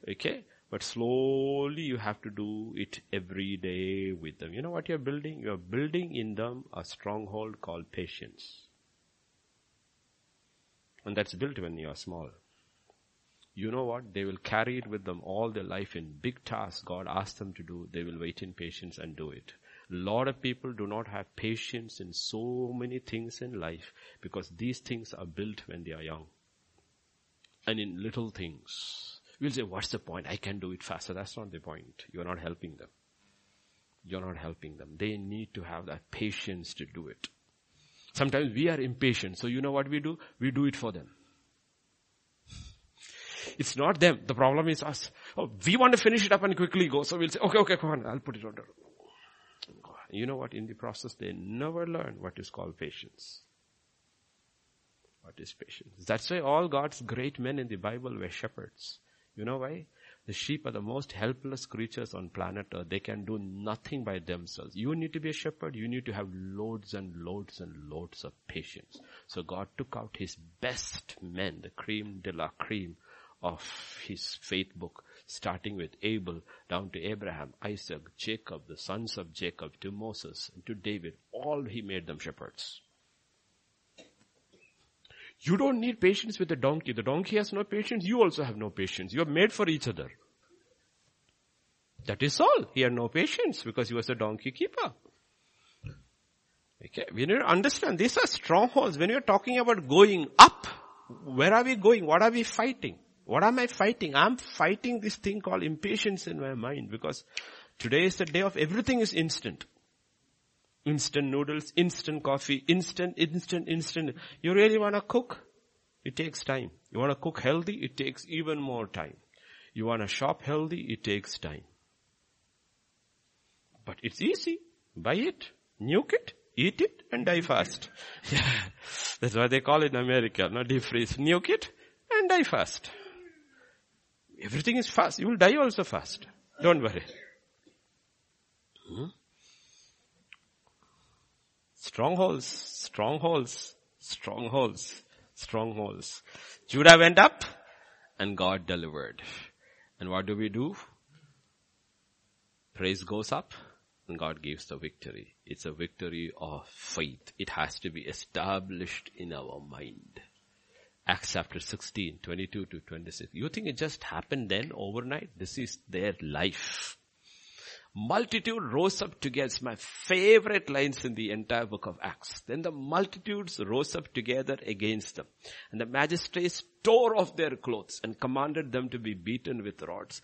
Okay? But slowly you have to do it every day with them. You know what you're building? You're building in them a stronghold called patience. And that's built when you are small. You know what? They will carry it with them all their life in big tasks God asks them to do. They will wait in patience and do it. Lot of people do not have patience in so many things in life because these things are built when they are young. And in little things. We'll say, what's the point? I can do it faster. That's not the point. You're not helping them. You're not helping them. They need to have that patience to do it. Sometimes we are impatient. So you know what we do? We do it for them. It's not them. The problem is us. Oh, we want to finish it up and quickly go. So we'll say, okay, okay, come on, I'll put it under. You know what? In the process, they never learn what is called patience. What is patience? That's why all God's great men in the Bible were shepherds. You know why? The sheep are the most helpless creatures on planet earth. They can do nothing by themselves. You need to be a shepherd. You need to have loads and loads and loads of patience. So God took out his best men, the cream de la cream of his faith book, starting with Abel down to Abraham, Isaac, Jacob, the sons of Jacob, to Moses, and to David. All he made them shepherds. You don't need patience with the donkey. The donkey has no patience. You also have no patience. You are made for each other. That is all. He had no patience because he was a donkey keeper. Okay. We need to understand these are strongholds. When you're talking about going up, where are we going? What are we fighting? What am I fighting? I'm fighting this thing called impatience in my mind because today is the day of everything is instant. Instant noodles, instant coffee, instant, instant, instant. You really want to cook? It takes time. You want to cook healthy? It takes even more time. You want to shop healthy? It takes time. But it's easy. Buy it, nuke it, eat it, and die fast. Yeah. That's why they call it in America, not deep. Nuke it, and die fast. Everything is fast. You will die also fast. Don't worry. Hmm? Strongholds, strongholds, strongholds, strongholds. Judah went up and God delivered. And what do we do? Praise goes up and God gives the victory. It's a victory of faith. It has to be established in our mind. Acts chapter 16, 22 to 26. You think it just happened then overnight? This is their life. Multitude rose up together. It's my favorite lines in the entire book of Acts. Then the multitudes rose up together against them. And the magistrates tore off their clothes and commanded them to be beaten with rods.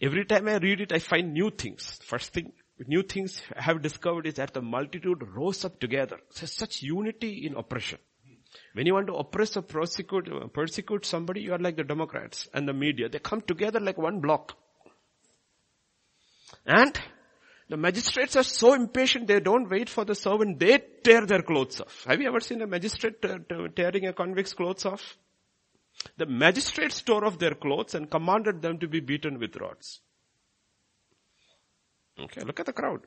Every time I read it, I find new things. First thing, new things I have discovered is that the multitude rose up together. So such unity in oppression. When you want to oppress or persecute, uh, persecute somebody, you are like the Democrats and the media. They come together like one block. And the magistrates are so impatient, they don't wait for the servant, they tear their clothes off. Have you ever seen a magistrate tearing a convict's clothes off? The magistrates tore off their clothes and commanded them to be beaten with rods. Okay, look at the crowd.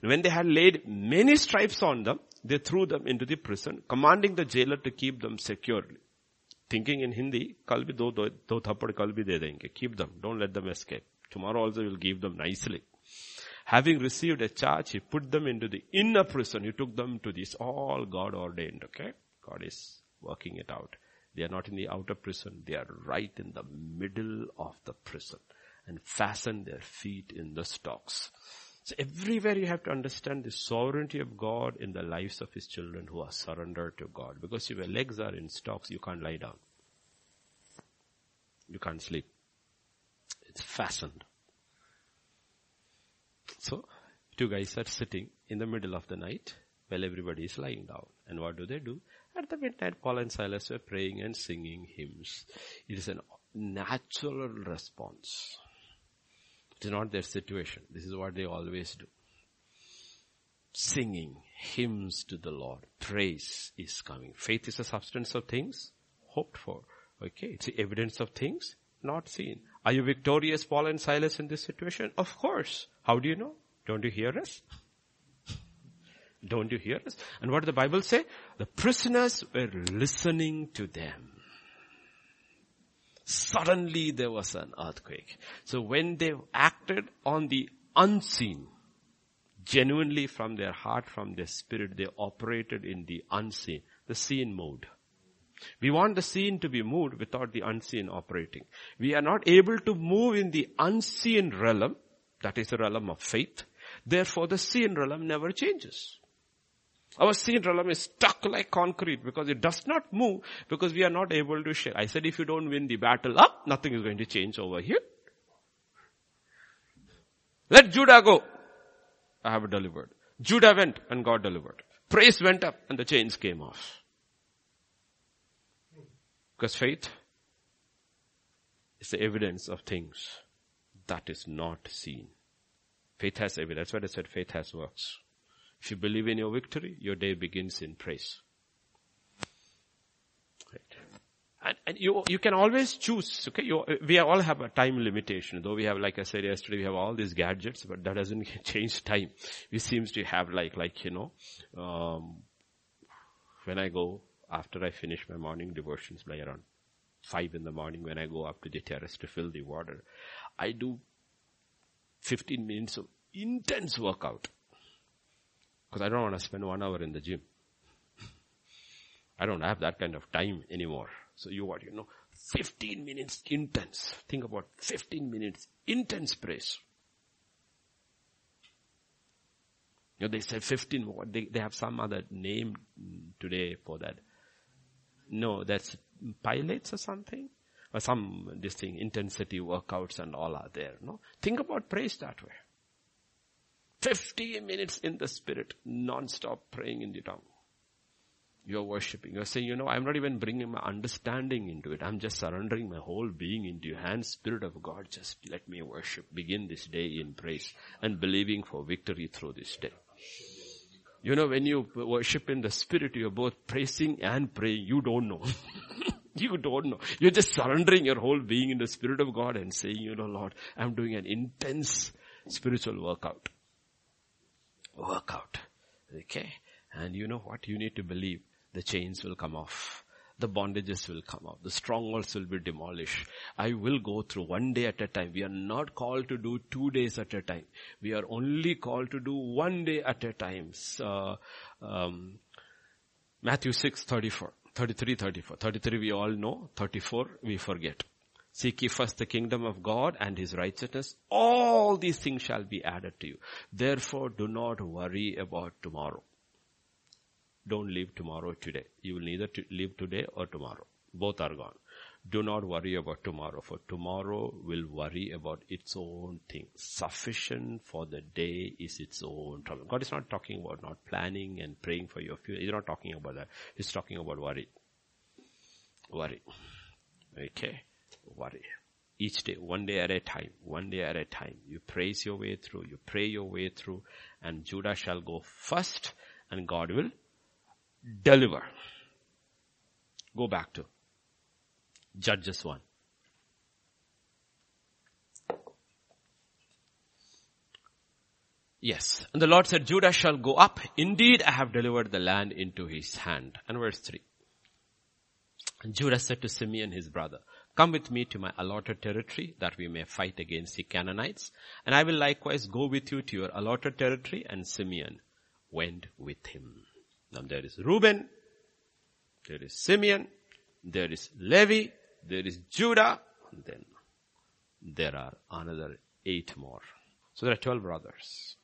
When they had laid many stripes on them, they threw them into the prison, commanding the jailer to keep them securely. Thinking in Hindi, kal bhi do, do, do thapad kal de denge. Keep them. Don't let them escape. Tomorrow also we'll give them nicely. Having received a charge, he put them into the inner prison. He took them to this all God ordained, okay? God is working it out. They are not in the outer prison. They are right in the middle of the prison and fasten their feet in the stocks. So everywhere you have to understand the sovereignty of God in the lives of His children who are surrendered to God. Because if your legs are in stocks, you can't lie down. You can't sleep. It's fastened. So, two guys are sitting in the middle of the night while everybody is lying down. And what do they do? At the midnight, Paul and Silas were praying and singing hymns. It is a natural response. It is not their situation. This is what they always do. Singing hymns to the Lord. Praise is coming. Faith is a substance of things hoped for. Okay. It's the evidence of things not seen. Are you victorious, Paul and Silas, in this situation? Of course. How do you know? Don't you hear us? Don't you hear us? And what did the Bible say? The prisoners were listening to them. Suddenly there was an earthquake. So when they acted on the unseen, genuinely from their heart, from their spirit, they operated in the unseen, the seen mode. We want the seen to be moved without the unseen operating. We are not able to move in the unseen realm, that is the realm of faith. Therefore the seen realm never changes. Our seen realm is stuck like concrete because it does not move because we are not able to share. I said if you don't win the battle up, nothing is going to change over here. Let Judah go. I have delivered. Judah went and God delivered. Praise went up and the chains came off. Because faith is the evidence of things that is not seen. Faith has evidence. That's what I said faith has works. If you believe in your victory, your day begins in praise. And, and you, you can always choose, okay? You, we all have a time limitation, though we have, like I said yesterday, we have all these gadgets, but that doesn't change time. We seems to have like, like, you know, um, when I go after I finish my morning devotions by around 5 in the morning when I go up to the terrace to fill the water, I do 15 minutes of intense workout. Because I don't want to spend one hour in the gym. I don't have that kind of time anymore. So you what, you know, 15 minutes intense. Think about 15 minutes intense praise. You know, they say 15, what they, they have some other name today for that. No, that's pilates or something. Or some, this thing, intensity workouts and all are there, no? Think about praise that way. 50 minutes in the spirit, non-stop praying in the tongue. You're worshipping. You're saying, you know, I'm not even bringing my understanding into it. I'm just surrendering my whole being into your hands. Spirit of God, just let me worship. Begin this day in praise and believing for victory through this day. You know, when you worship in the spirit, you're both praising and praying. You don't know. you don't know. You're just surrendering your whole being in the spirit of God and saying, you know, Lord, I'm doing an intense spiritual workout. Workout. Okay. And you know what? You need to believe the chains will come off the bondages will come off. The strongholds will be demolished. I will go through one day at a time. We are not called to do two days at a time. We are only called to do one day at a time. So, um, Matthew 6, 34, 33, 34. 33 we all know. 34 we forget. Seek ye first the kingdom of God and his righteousness. All these things shall be added to you. Therefore do not worry about tomorrow. Don't live tomorrow today. You will neither to today or tomorrow. Both are gone. Do not worry about tomorrow, for tomorrow will worry about its own thing. Sufficient for the day is its own trouble. God is not talking about not planning and praying for your future. He's not talking about that. He's talking about worry. Worry. Okay? Worry. each day, one day at a time, one day at a time. You praise your way through, you pray your way through, and Judah shall go first, and God will deliver. Go back to Judges 1. Yes. And the Lord said, Judah shall go up. Indeed, I have delivered the land into his hand. And verse 3. And Judah said to Simeon, his brother, come with me to my allotted territory that we may fight against the Canaanites. And I will likewise go with you to your allotted territory. And Simeon went with him. Now there is Reuben, there is Simeon, there is Levi, there is Judah, and then there are another eight more. So there are twelve brothers.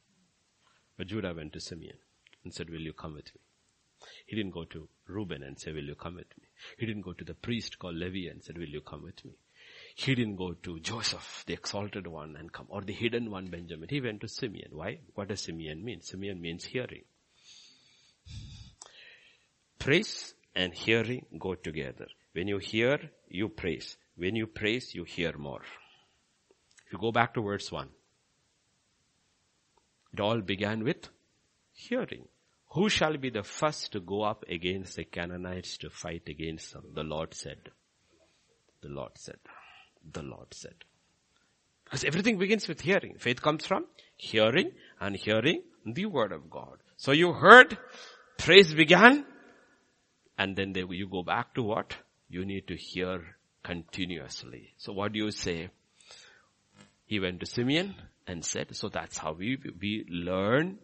But Judah went to Simeon and said, will you come with me? He didn't go to Reuben and say, will you come with me? He didn't go to the priest called Levi and said, will you come with me? He didn't go to Joseph, the exalted one and come, or the hidden one, Benjamin. He went to Simeon. Why? What does Simeon mean? Simeon means hearing. Praise and hearing go together. When you hear, you praise. When you praise, you hear more. If you go back to verse 1, it all began with hearing. Who shall be the first to go up against the Canaanites to fight against them? The Lord said. The Lord said. The Lord said. Because everything begins with hearing. Faith comes from hearing and hearing the word of God. So you heard, praise began, and then they, you go back to what? You need to hear continuously. So what do you say? He went to Simeon, and said. So that's how we, we learn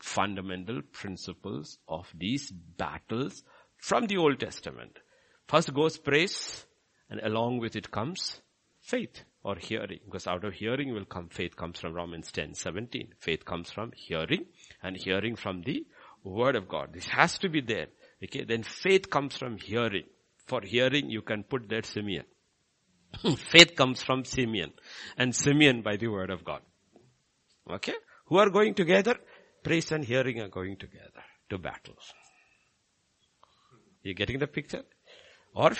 fundamental principles of these battles from the Old Testament. First goes praise and along with it comes faith or hearing because out of hearing will come faith comes from Romans 10, 17. Faith comes from hearing and hearing from the word of God. This has to be there. Okay. Then faith comes from hearing. For hearing you can put that Simeon. faith comes from Simeon and Simeon by the word of God. Okay? Who are going together? Praise and hearing are going together to battle. You getting the picture? Or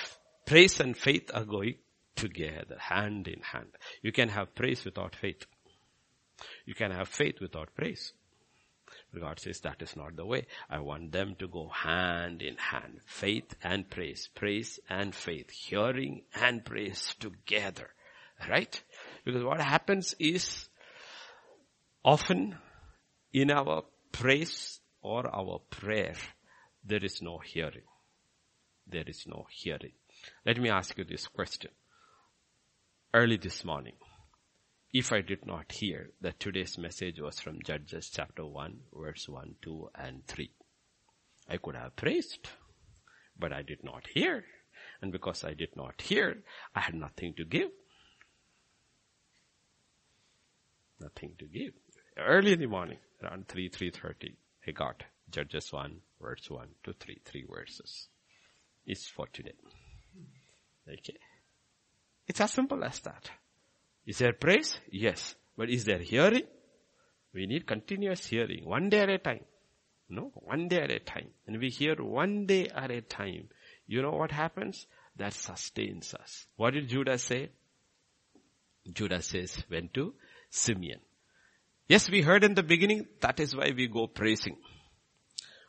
praise and faith are going together, hand in hand. You can have praise without faith. You can have faith without praise. God says that is not the way. I want them to go hand in hand. Faith and praise. Praise and faith. Hearing and praise together. Right? Because what happens is Often in our praise or our prayer, there is no hearing. There is no hearing. Let me ask you this question. Early this morning, if I did not hear that today's message was from Judges chapter 1, verse 1, 2, and 3, I could have praised, but I did not hear. And because I did not hear, I had nothing to give. Nothing to give early in the morning, around 3, 3.30, I got Judges 1, verse 1 to 3, three verses. It's for today. Okay. It's as simple as that. Is there praise? Yes. But is there hearing? We need continuous hearing, one day at a time. No, one day at a time. And we hear one day at a time. You know what happens? That sustains us. What did Judah say? Judah says, went to Simeon. Yes, we heard in the beginning, that is why we go praising.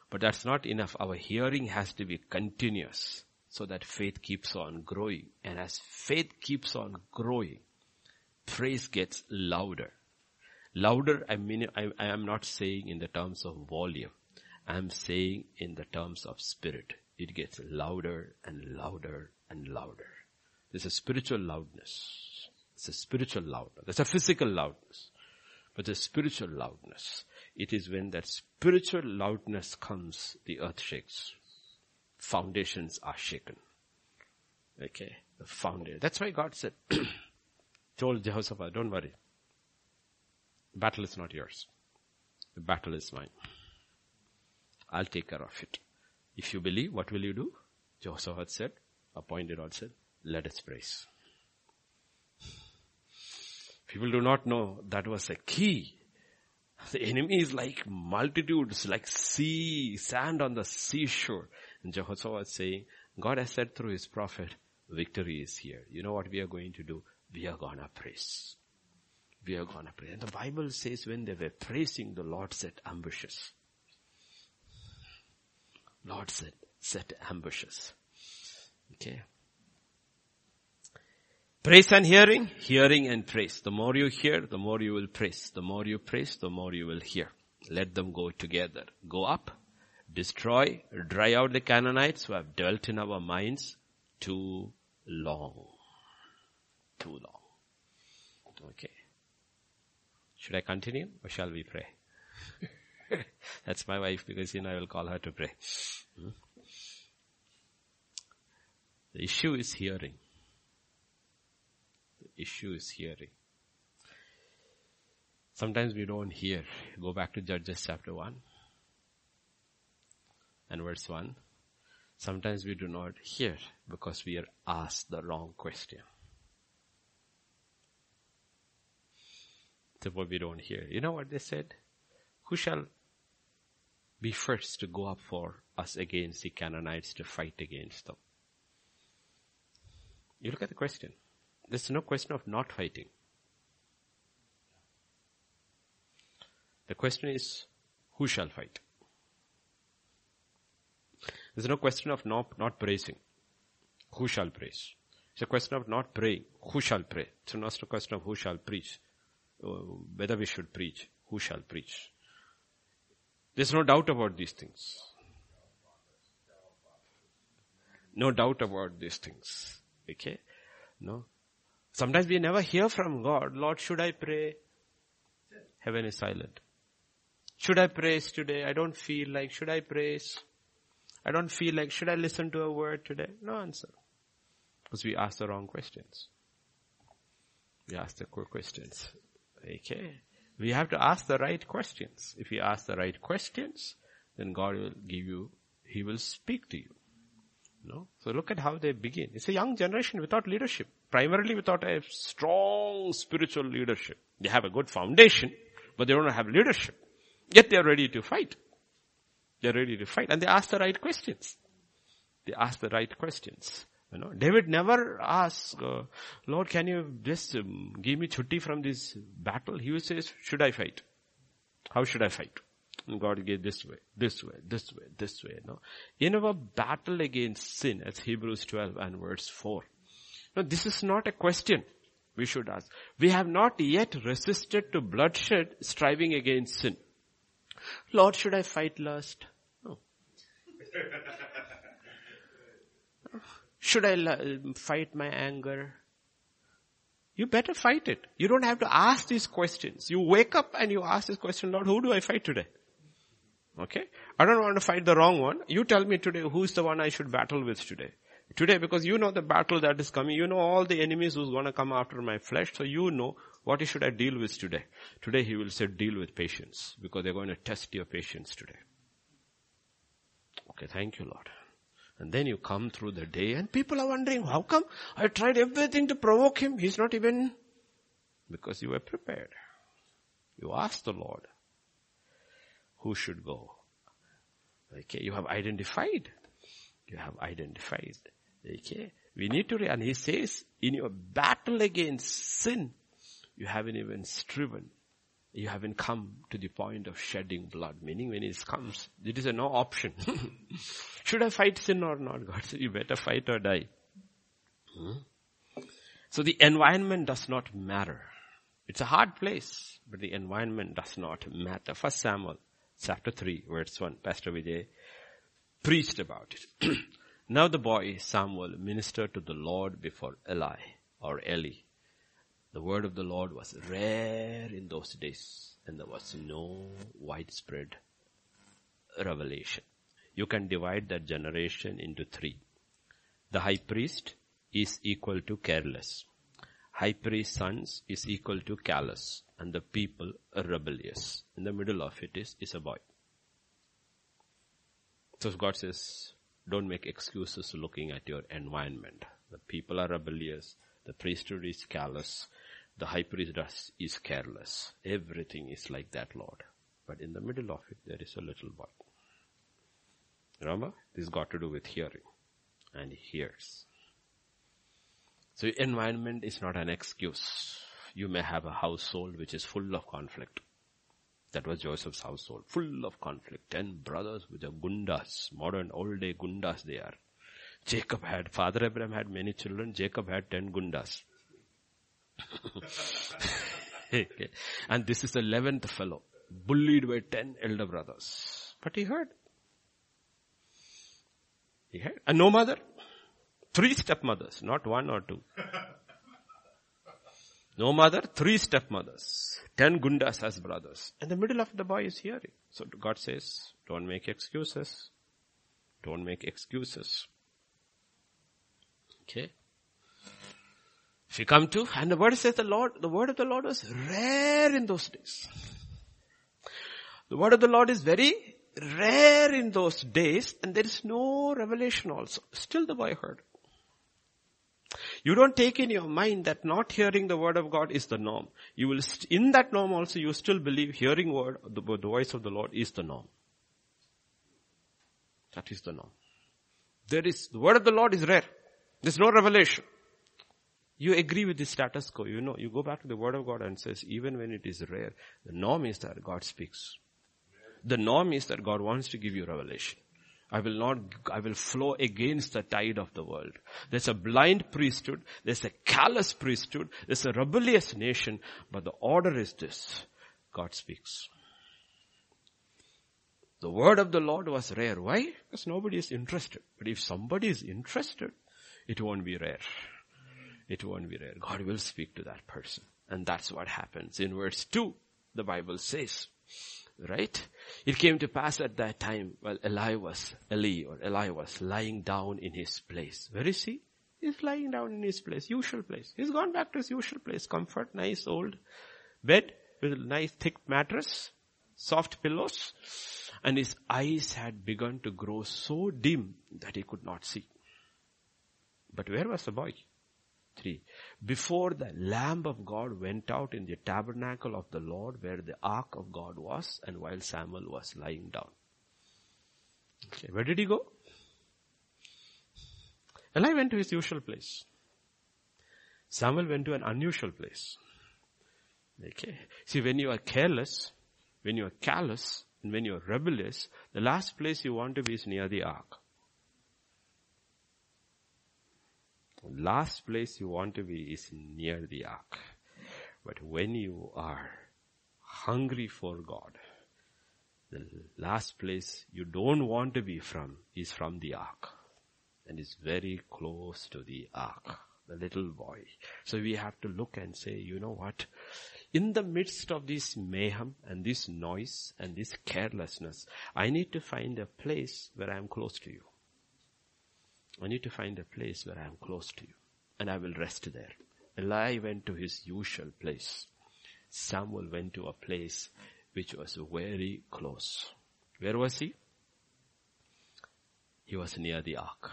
But that's not enough. Our hearing has to be continuous so that faith keeps on growing. And as faith keeps on growing, praise gets louder. Louder, I mean, I, I am not saying in the terms of volume. I am saying in the terms of spirit. It gets louder and louder and louder. There's a spiritual loudness. It's a spiritual loudness. There's a physical loudness but the spiritual loudness. It is when that spiritual loudness comes, the earth shakes. Foundations are shaken. Okay, the foundation. That's why God said, told Jehoshaphat, don't worry. Battle is not yours. The battle is mine. I'll take care of it. If you believe, what will you do? Jehoshaphat said, appointed all said, let us praise. People do not know that was a key. The enemy is like multitudes, like sea, sand on the seashore. And Jehoshaphat was saying, God has said through his prophet, victory is here. You know what we are going to do? we are gonna praise. We are gonna praise. And the Bible says when they were praising, the Lord set ambushes. Lord said, set ambushes. Okay. Praise and hearing, hearing and praise. The more you hear, the more you will praise. The more you praise, the more you will hear. Let them go together. Go up, destroy, dry out the Canaanites who have dwelt in our minds too long. Too long. Okay. Should I continue or shall we pray? That's my wife because you know I will call her to pray. Hmm? The issue is hearing. Issue is hearing. Sometimes we don't hear. Go back to Judges chapter 1 and verse 1. Sometimes we do not hear because we are asked the wrong question. So what we don't hear. You know what they said? Who shall be first to go up for us against the Canaanites to fight against them? You look at the question. There's no question of not fighting. The question is, who shall fight? There's no question of not, not praising. Who shall praise? It's a question of not praying. Who shall pray? It's not a question of who shall preach. Uh, whether we should preach. Who shall preach? There's no doubt about these things. No doubt about these things. Okay? No. Sometimes we never hear from God. Lord, should I pray? Heaven is silent. Should I praise today? I don't feel like, should I praise? I don't feel like, should I listen to a word today? No answer. Because we ask the wrong questions. We ask the core questions. Okay. We have to ask the right questions. If you ask the right questions, then God will give you, He will speak to you. No? So look at how they begin. It's a young generation without leadership. Primarily without a strong spiritual leadership. They have a good foundation, but they don't have leadership. Yet they are ready to fight. They're ready to fight. And they ask the right questions. They ask the right questions. You know, David never asks, uh, Lord, can you just um, give me chutti from this battle? He will say, should I fight? How should I fight? God gave this way, this way, this way, this way. No? In our battle against sin, as Hebrews 12 and verse 4. Now this is not a question we should ask. We have not yet resisted to bloodshed striving against sin. Lord, should I fight lust? No. should I fight my anger? You better fight it. You don't have to ask these questions. You wake up and you ask this question, Lord, who do I fight today? Okay? I don't want to fight the wrong one. You tell me today who's the one I should battle with today. Today, because you know the battle that is coming, you know all the enemies who's gonna come after my flesh, so you know what should I deal with today. Today he will say deal with patience, because they're going to test your patience today. Okay, thank you Lord. And then you come through the day and people are wondering, how come I tried everything to provoke him? He's not even, because you were prepared. You asked the Lord, who should go? Okay, you have identified. You have identified. Okay. We need to, and he says, in your battle against sin, you haven't even striven. You haven't come to the point of shedding blood. Meaning when it comes, it is a no option. Should I fight sin or not? God said, you better fight or die. Hmm? So the environment does not matter. It's a hard place, but the environment does not matter. First Samuel chapter 3 verse 1, Pastor Vijay preached about it. now the boy Samuel ministered to the Lord before Eli or Eli. The word of the Lord was rare in those days and there was no widespread revelation. You can divide that generation into three. The high priest is equal to careless. High priest's sons is equal to callous and the people are rebellious. In the middle of it is, is a boy. So God says, don't make excuses looking at your environment. The people are rebellious. The priesthood is callous. The high priest is careless. Everything is like that, Lord. But in the middle of it, there is a little boy. Remember? This got to do with hearing. And he hears. So environment is not an excuse. You may have a household which is full of conflict. That was Joseph's household, full of conflict. Ten brothers which are gundas, modern old day gundas they are. Jacob had, Father Abraham had many children, Jacob had ten gundas. okay. And this is the eleventh fellow, bullied by ten elder brothers. But he heard. He heard. And no mother. Three stepmothers, not one or two. No mother, three stepmothers. Ten gundas as brothers. And the middle of the boy is hearing. So God says, don't make excuses. Don't make excuses. Okay. If you come to, and the word says the Lord, the word of the Lord was rare in those days. The word of the Lord is very rare in those days and there is no revelation also. Still the boy heard. You don't take in your mind that not hearing the word of God is the norm. You will, st- in that norm also you still believe hearing word, the, the voice of the Lord is the norm. That is the norm. There is, the word of the Lord is rare. There's no revelation. You agree with the status quo. You know, you go back to the word of God and says, even when it is rare, the norm is that God speaks. The norm is that God wants to give you revelation. I will not, I will flow against the tide of the world. There's a blind priesthood, there's a callous priesthood, there's a rebellious nation, but the order is this. God speaks. The word of the Lord was rare. Why? Because nobody is interested. But if somebody is interested, it won't be rare. It won't be rare. God will speak to that person. And that's what happens. In verse 2, the Bible says, right? It came to pass at that time while Eli was, Eli or Eli was lying down in his place. Where is he? He's lying down in his place, usual place. He's gone back to his usual place. Comfort, nice old bed with a nice thick mattress, soft pillows, and his eyes had begun to grow so dim that he could not see. But where was the boy? 3. Before the Lamb of God went out in the tabernacle of the Lord where the ark of God was and while Samuel was lying down. Okay, where did he go? Eli went to his usual place. Samuel went to an unusual place. Okay. See, when you are careless, when you are callous, and when you are rebellious, the last place you want to be is near the ark. Last place you want to be is near the ark. But when you are hungry for God, the last place you don't want to be from is from the ark. And is very close to the ark, the little boy. So we have to look and say, you know what? In the midst of this mayhem and this noise and this carelessness, I need to find a place where I am close to you. I need to find a place where I am close to you and I will rest there. Eli went to his usual place. Samuel went to a place which was very close. Where was he? He was near the ark.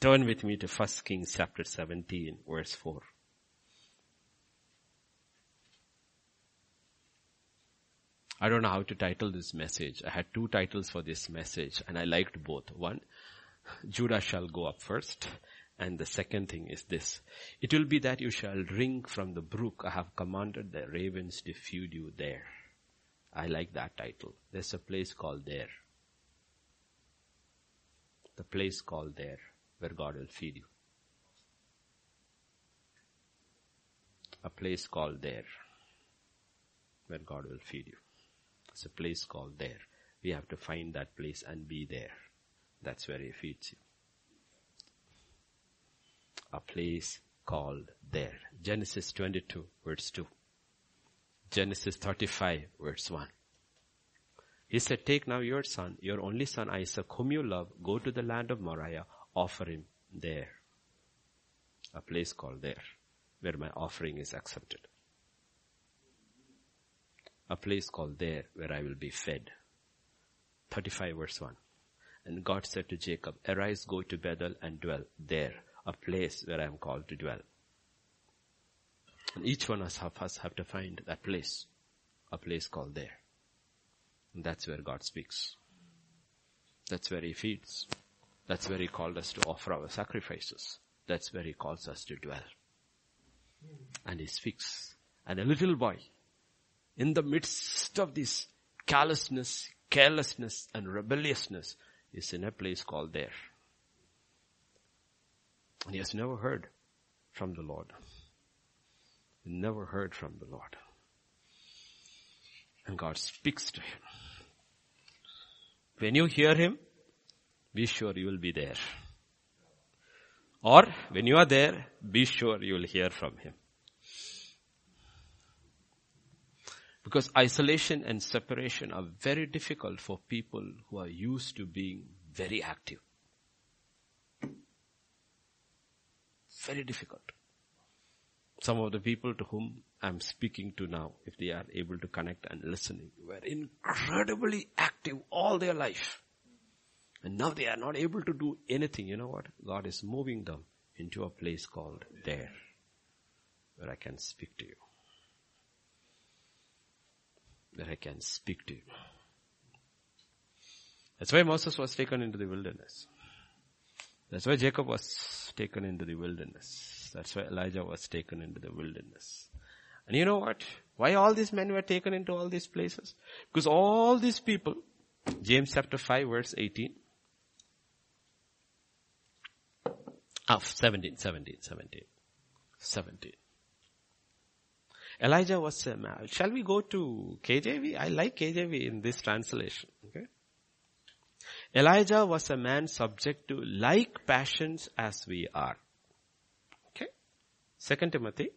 Turn with me to 1 Kings chapter 17 verse 4. I don't know how to title this message. I had two titles for this message and I liked both. One, Judah shall go up first. And the second thing is this. It will be that you shall drink from the brook. I have commanded the ravens to feed you there. I like that title. There's a place called there. The place called there where God will feed you. A place called there where God will feed you. It's a place called there. We have to find that place and be there. That's where he feeds you. A place called there. Genesis 22 verse 2. Genesis 35 verse 1. He said, take now your son, your only son Isaac, whom you love, go to the land of Moriah, offer him there. A place called there, where my offering is accepted. A place called there, where I will be fed. 35 verse 1. And God said to Jacob, arise, go to Bethel and dwell there, a place where I am called to dwell. And each one of us have to find that place, a place called there. And that's where God speaks. That's where He feeds. That's where He called us to offer our sacrifices. That's where he calls us to dwell. And he speaks. And a little boy, in the midst of this callousness, carelessness, and rebelliousness, is in a place called there. And he has never heard from the Lord. Never heard from the Lord. And God speaks to him. When you hear him, be sure you will be there. Or when you are there, be sure you will hear from him. Because isolation and separation are very difficult for people who are used to being very active. Very difficult. Some of the people to whom I'm speaking to now, if they are able to connect and listening, were incredibly active all their life. And now they are not able to do anything. You know what? God is moving them into a place called there, where I can speak to you. Where I can speak to you. That's why Moses was taken into the wilderness. That's why Jacob was taken into the wilderness. That's why Elijah was taken into the wilderness. And you know what? Why all these men were taken into all these places? Because all these people, James chapter 5 verse 18, Ah, 17, 17, 17, 17. Elijah was a man. Shall we go to KJV? I like KJV in this translation. Okay. Elijah was a man subject to like passions as we are. Okay. Second Timothy.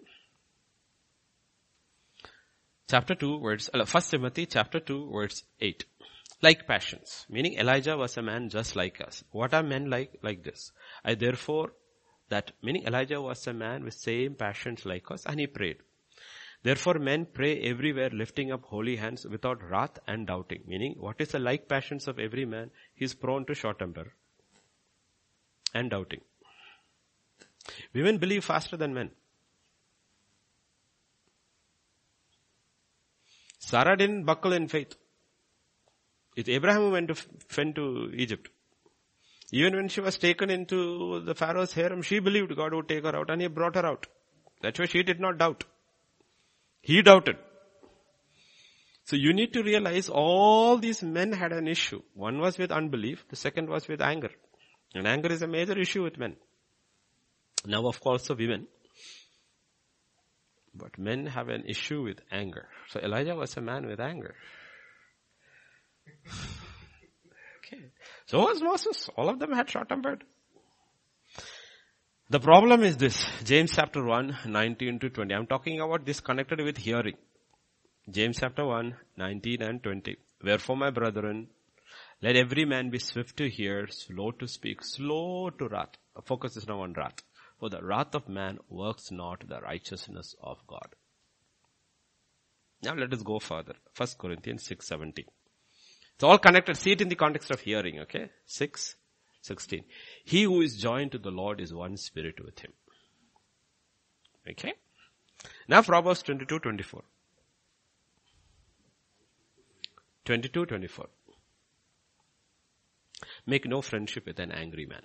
Chapter 2 verse, uh, First Timothy chapter 2 verse 8. Like passions. Meaning Elijah was a man just like us. What are men like? Like this. I therefore, that, meaning Elijah was a man with same passions like us and he prayed. Therefore men pray everywhere lifting up holy hands without wrath and doubting. Meaning, what is the like passions of every man? He is prone to short temper and doubting. Women believe faster than men. Sarah didn't buckle in faith. It's Abraham who went to, went to Egypt. Even when she was taken into the Pharaoh's harem, she believed God would take her out and he brought her out. That's why she did not doubt. He doubted. So you need to realize all these men had an issue. One was with unbelief, the second was with anger. And anger is a major issue with men. Now of course the women. But men have an issue with anger. So Elijah was a man with anger. okay. So was Moses. All of them had short-tempered. The problem is this. James chapter 1, 19 to 20. I'm talking about this connected with hearing. James chapter 1, 19 and 20. Wherefore my brethren, let every man be swift to hear, slow to speak, slow to wrath. Focus is now on wrath. For the wrath of man works not the righteousness of God. Now let us go further. 1 Corinthians 6, 17. It's all connected. See it in the context of hearing, okay? 6, 16. He who is joined to the Lord is one spirit with him. Okay? Now Proverbs 22, 24. 22, 24. Make no friendship with an angry man,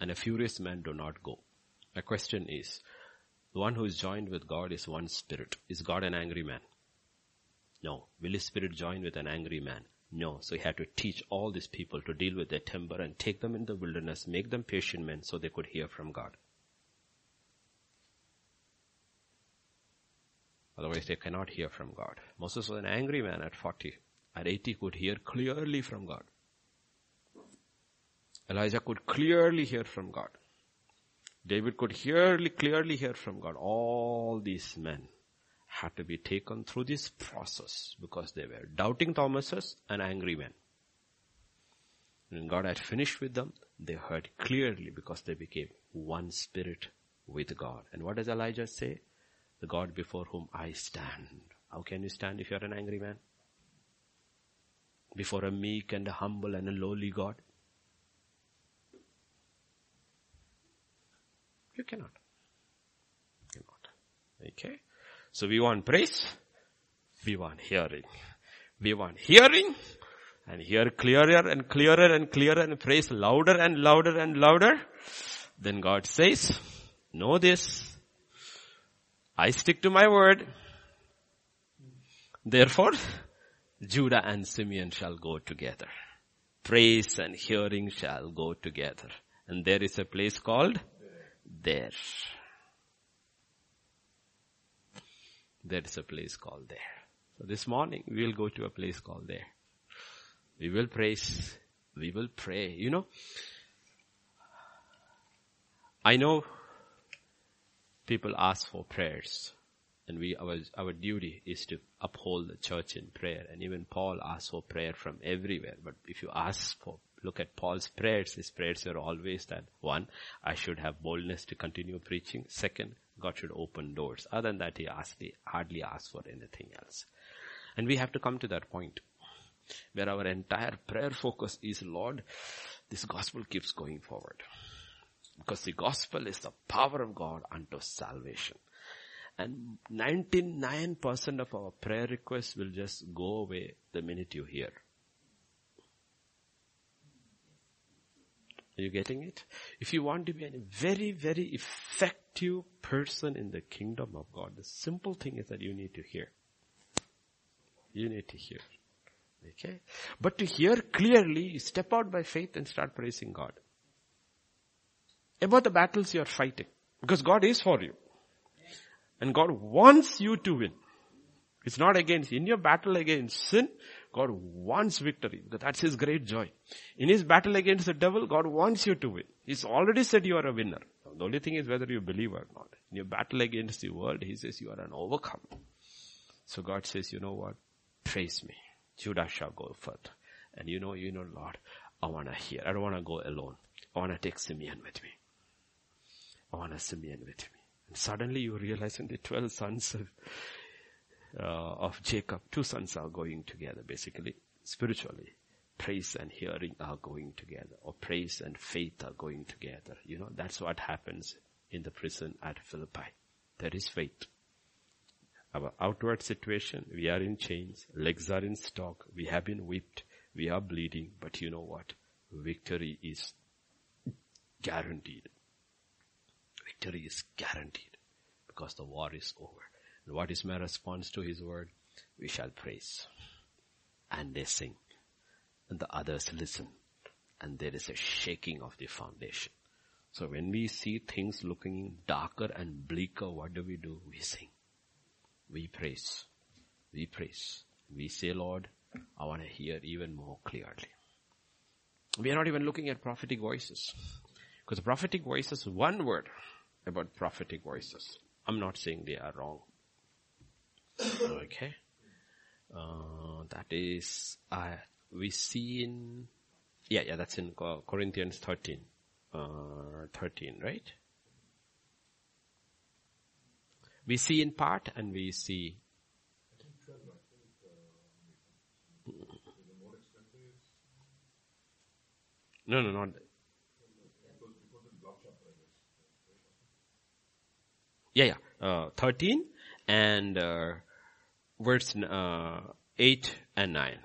and a furious man do not go. My question is, the one who is joined with God is one spirit. Is God an angry man? No. Will his spirit join with an angry man? No. So he had to teach all these people to deal with their temper and take them in the wilderness, make them patient men so they could hear from God. Otherwise they cannot hear from God. Moses was an angry man at 40. At 80 could hear clearly from God. Elijah could clearly hear from God. David could clearly, clearly hear from God. All these men had to be taken through this process because they were doubting Thomases and angry men. When God had finished with them, they heard clearly because they became one spirit with God. And what does Elijah say? The God before whom I stand. How can you stand if you're an angry man? Before a meek and a humble and a lowly God? You cannot. You cannot. Okay? So we want praise, we want hearing. We want hearing and hear clearer and clearer and clearer and praise louder and louder and louder. Then God says, know this. I stick to my word. Therefore, Judah and Simeon shall go together. Praise and hearing shall go together. And there is a place called there. There is a place called there. So this morning we will go to a place called there. We will praise. We will pray. You know, I know people ask for prayers and we, our, our duty is to uphold the church in prayer. And even Paul asked for prayer from everywhere. But if you ask for, look at Paul's prayers, his prayers are always that one, I should have boldness to continue preaching. Second, God should open doors. Other than that, he he hardly asked for anything else. And we have to come to that point where our entire prayer focus is, Lord, this gospel keeps going forward. Because the gospel is the power of God unto salvation. And 99% of our prayer requests will just go away the minute you hear. Are you getting it? If you want to be a very, very effective person in the kingdom of God, the simple thing is that you need to hear. You need to hear. Okay? But to hear clearly, step out by faith and start praising God. About the battles you are fighting. Because God is for you. And God wants you to win. It's not against, in your battle against sin, God wants victory. That's His great joy. In His battle against the devil, God wants you to win. He's already said you are a winner. The only thing is whether you believe or not. In your battle against the world, He says you are an overcomer. So God says, you know what? Praise me. Judah shall go further. And you know, you know, Lord, I want to hear. I don't want to go alone. I want to take Simeon with me. I want a Simeon with me. And suddenly you realize in the 12 sons of, uh, of Jacob, two sons are going together basically, spiritually. Praise and hearing are going together, or praise and faith are going together. You know, that's what happens in the prison at Philippi. There is faith. Our outward situation, we are in chains, legs are in stock, we have been whipped, we are bleeding, but you know what? Victory is guaranteed. Victory is guaranteed because the war is over. And what is my response to his word? We shall praise. And they sing. And the others listen. And there is a shaking of the foundation. So when we see things looking darker and bleaker, what do we do? We sing. We praise. We praise. We say, Lord, I want to hear even more clearly. We are not even looking at prophetic voices. Because prophetic voices, one word about prophetic voices. I'm not saying they are wrong. Okay. Uh, that is, uh, we see in, yeah, yeah, that's in Corinthians 13, uh, 13, right? We see in part and we see. No, no, not. Yeah, yeah. Uh, 13 and uh, verse uh, 8 and 9.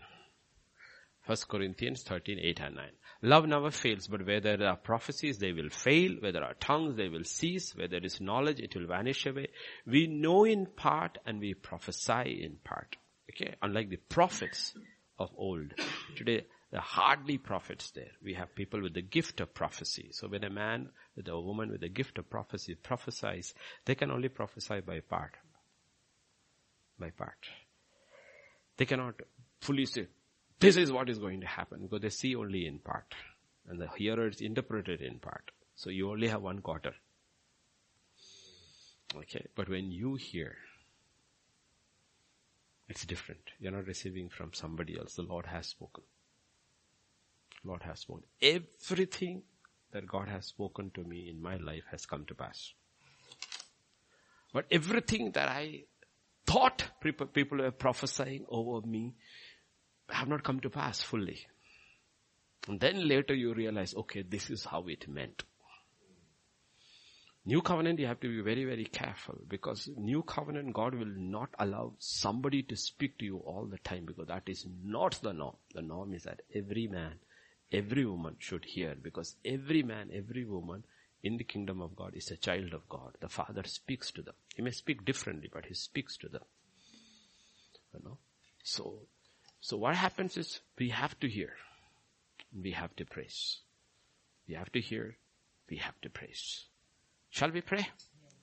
First Corinthians 13, 8 and 9. Love never fails, but where there are prophecies, they will fail. Where there are tongues, they will cease. Where there is knowledge, it will vanish away. We know in part and we prophesy in part. Okay? Unlike the prophets of old. Today, there are hardly prophets there. We have people with the gift of prophecy. So when a man with a woman with the gift of prophecy prophesies, they can only prophesy by part. By part. They cannot fully say, this is what is going to happen because they see only in part and the hearers interpret it in part. So you only have one quarter. Okay, but when you hear, it's different. You're not receiving from somebody else. The Lord has spoken. Lord has spoken. Everything that God has spoken to me in my life has come to pass. But everything that I thought people were prophesying over me have not come to pass fully. And then later you realize, okay, this is how it meant. New covenant, you have to be very, very careful because new covenant, God will not allow somebody to speak to you all the time because that is not the norm. The norm is that every man, every woman should hear because every man, every woman in the kingdom of God is a child of God. The Father speaks to them. He may speak differently, but He speaks to them. You know? So, so what happens is we have to hear. We have to praise. We have to hear. We have to praise. Shall we pray?